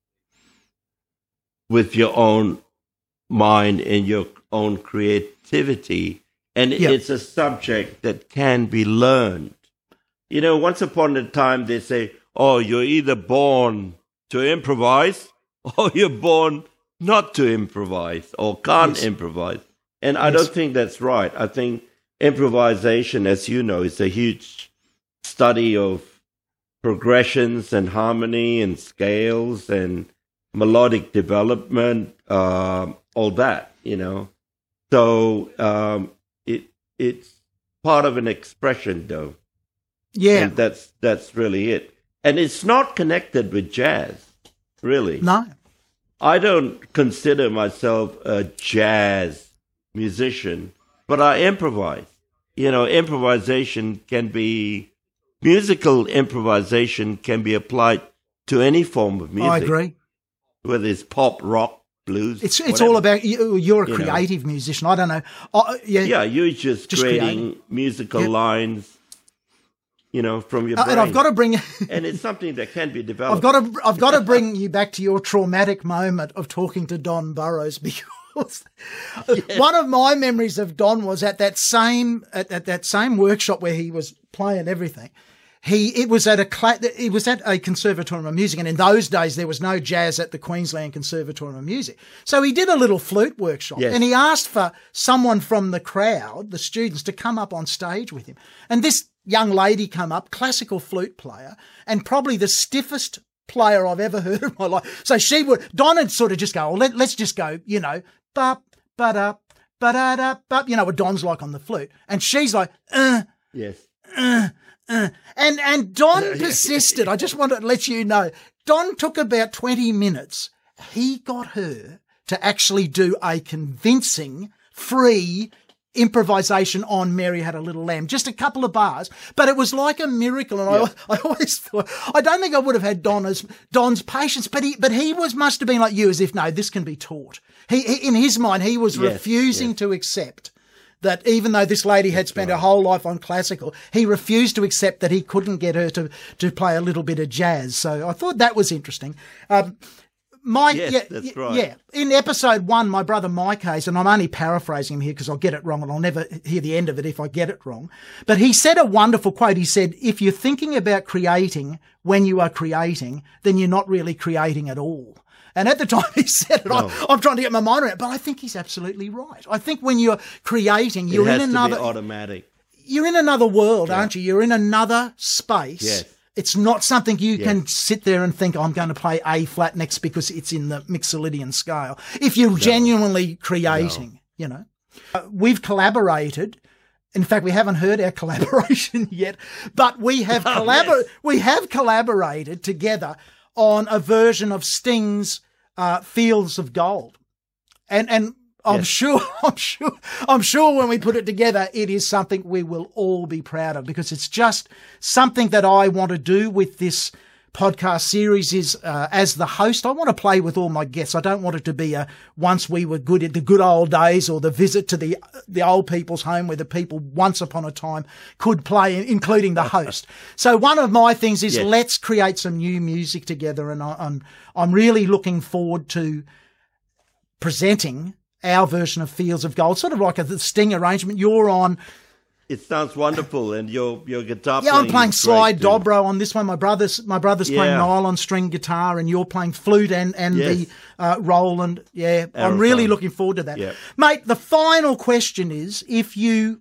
with your own mind and your own creativity. And Yeah. it's a subject that can be learned. You know, once upon a time, they say, oh, you're either born to improvise or you're born not to improvise or can't Yes. improvise. And I don't think that's right. I think improvisation, as you know, is a huge study of progressions and harmony and scales and melodic development, um, all that, you know. So um, it it's part of an expression, though, Yeah. and that's that's really it. And it's not connected with jazz, really. no. I don't consider myself a jazz musician, but I improvise. You know, improvisation can be musical improvisation can be applied to any form of music, I agree. whether it's pop, rock, blues. It's it's whatever. all about you. You're a You know. creative musician. I don't know. I, yeah, yeah. You're just, Just creating musical Yeah. lines, you know, from your Uh, and I've got to bring. and it's something that can be developed. I've got to. I've got to bring you back to your traumatic moment of talking to Don Burrows because One of my memories of Don was at that same at, at that same workshop where he was playing everything. He it was at a cla- it was at a conservatorium of music, and in those days there was no jazz at the Queensland Conservatorium of Music. So he did a little flute workshop, Yes. and he asked for someone from the crowd, the students, to come up on stage with him. And this young lady come up, classical flute player, and probably the stiffest player I've ever heard in my life. So she would, Don would sort of just go, well, let, let's just go, you know, bop, ba da, ba da da, bop, you know what Don's like on the flute. And she's like, uh, Yes. and and Don persisted. I just want to let you know. Don took about 20 minutes. He got her to actually do a convincing free improvisation on Mary Had a Little Lamb, just a couple of bars, but it was like a miracle. And I, I always thought, I don't think I would have had Don's, Don's patience, but he, but he was, must have been like you as if, no, this can be taught. He, he in his mind, he was Yes, refusing yes. to accept that even though this lady had spent her whole life on classical, he refused to accept that he couldn't get her to, to play a little bit of jazz. So I thought that was interesting. Um, Mike, Yes, yeah, that's right. yeah. In episode one, my brother Mike Hayes, and I'm only paraphrasing him here because I'll get it wrong and I'll never hear the end of it if I get it wrong. But he said a wonderful quote. He said, if you're thinking about creating when you are creating, then you're not really creating at all. And at the time he said it, I'm, oh. I'm trying to get my mind around it, but I think he's absolutely right. I think when you're creating, you're in another, automatic. you're in another world, aren't you? You're in another space. Yes. It's not something you can sit there and think, I'm going to play A flat next because it's in the Mixolydian scale. If you're genuinely creating, you know, Uh, we've collaborated. In fact, we haven't heard our collaboration yet, but we have collabor- Oh, yes. we have collaborated together on a version of Sting's uh, Fields of Gold, and and I'm Yes. sure I'm sure I'm sure when we put it together, it is something we will all be proud of because it's just something that I want to do with this podcast series is uh, as the host i want to play with all my guests i don't want it to be a once we were good at the good old days or the visit to the the old people's home where the people once upon a time could play including the host so one of my things is Yes. let's create some new music together and I, i'm i'm really looking forward to presenting our version of fields of gold sort of like a the sting arrangement you're on It sounds wonderful, and your your guitar. yeah, I'm playing playing is slide dobro on this one. My brother's my brother's playing Yeah. nylon string guitar, and you're playing flute and and Yes. the uh, Roland. Yeah, I'm really looking forward to that, Yep. mate. The final question is: if you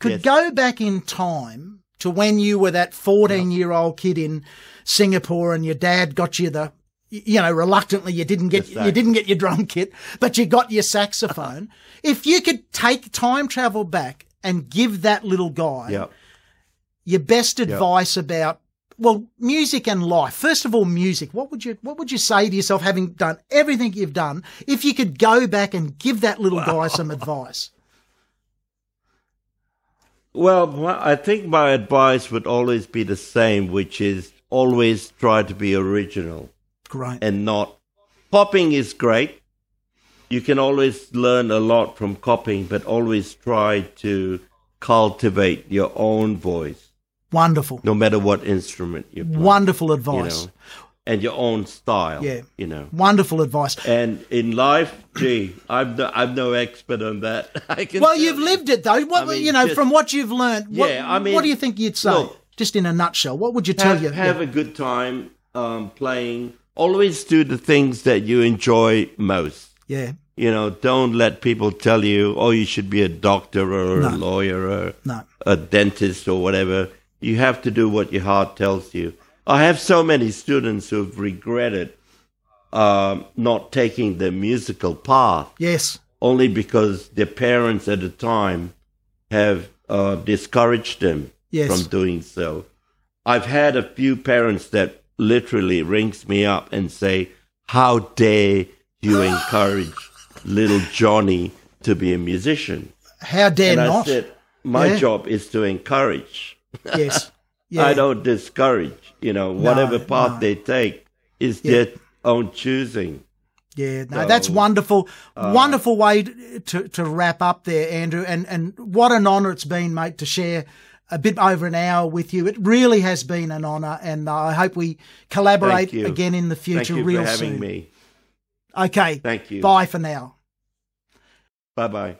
could Yes. go back in time to when you were that 14 year old kid in Singapore, and your dad got you the you know, reluctantly you didn't get you didn't get your drum kit, but you got your saxophone. if you could take time travel back and give that little guy Yeah. your best advice about well music and life. First of all music. What would you what would you say to yourself having done everything you've done if you could go back and give that little guy some advice? Well, I think my advice would always be the same, which is always try to be original great and not. Copying is great. You can always learn a lot from copying, but always try to cultivate your own voice, wonderful no matter what instrument you play. wonderful you advice know, and your own style. Yeah. You know. wonderful advice And in life, gee, I'm no, I'm no expert on that. I can well you've you. lived it though what I mean, you know just- from what you've learned what, Yeah, I mean, what do you think you'd say look, just in a nutshell what would you tell have, you have a good time um, playing. Always do the things that you enjoy most. yeah You know, don't let people tell you, oh, you should be a doctor or No. a lawyer or no a dentist or whatever. You have to do what your heart tells you. I have so many students who've regretted um, not taking the musical path yes only because their parents at the time have uh, discouraged them Yes. from doing so. I've had a few parents that literally rings me up and say, "How dare you encourage little Johnny to be a musician?" how dare and I not said, "My Yeah. job is to encourage. yes yeah I don't discourage. You know, whatever path no. they take is Yeah. their own choosing." Yeah, no, So, that's wonderful. uh, wonderful way to, to wrap up there, Andrew. And, and what an honour it's been, mate, to share a bit over an hour with you. It really has been an honour, and I hope we collaborate again in the Thank future you real for having soon. me. Okay, Thank you. Bye for now. Bye bye.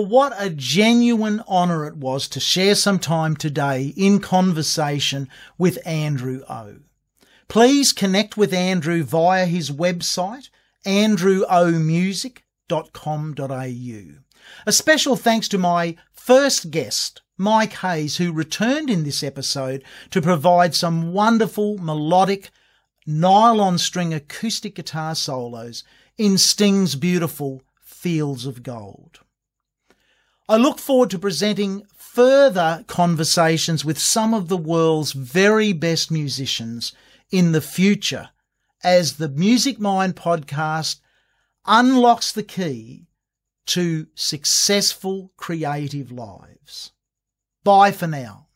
What a genuine honour it was to share some time today in conversation with Andrew O. Please connect with Andrew via his website, andrewohmusic.com.au. A special thanks to my first guest, Mike Hayes, who returned in this episode to provide some wonderful melodic nylon string acoustic guitar solos in Sting's beautiful Fields of Gold. I look forward to presenting further conversations with some of the world's very best musicians in the future as the Music Mind podcast unlocks the key to successful creative lives. Bye for now.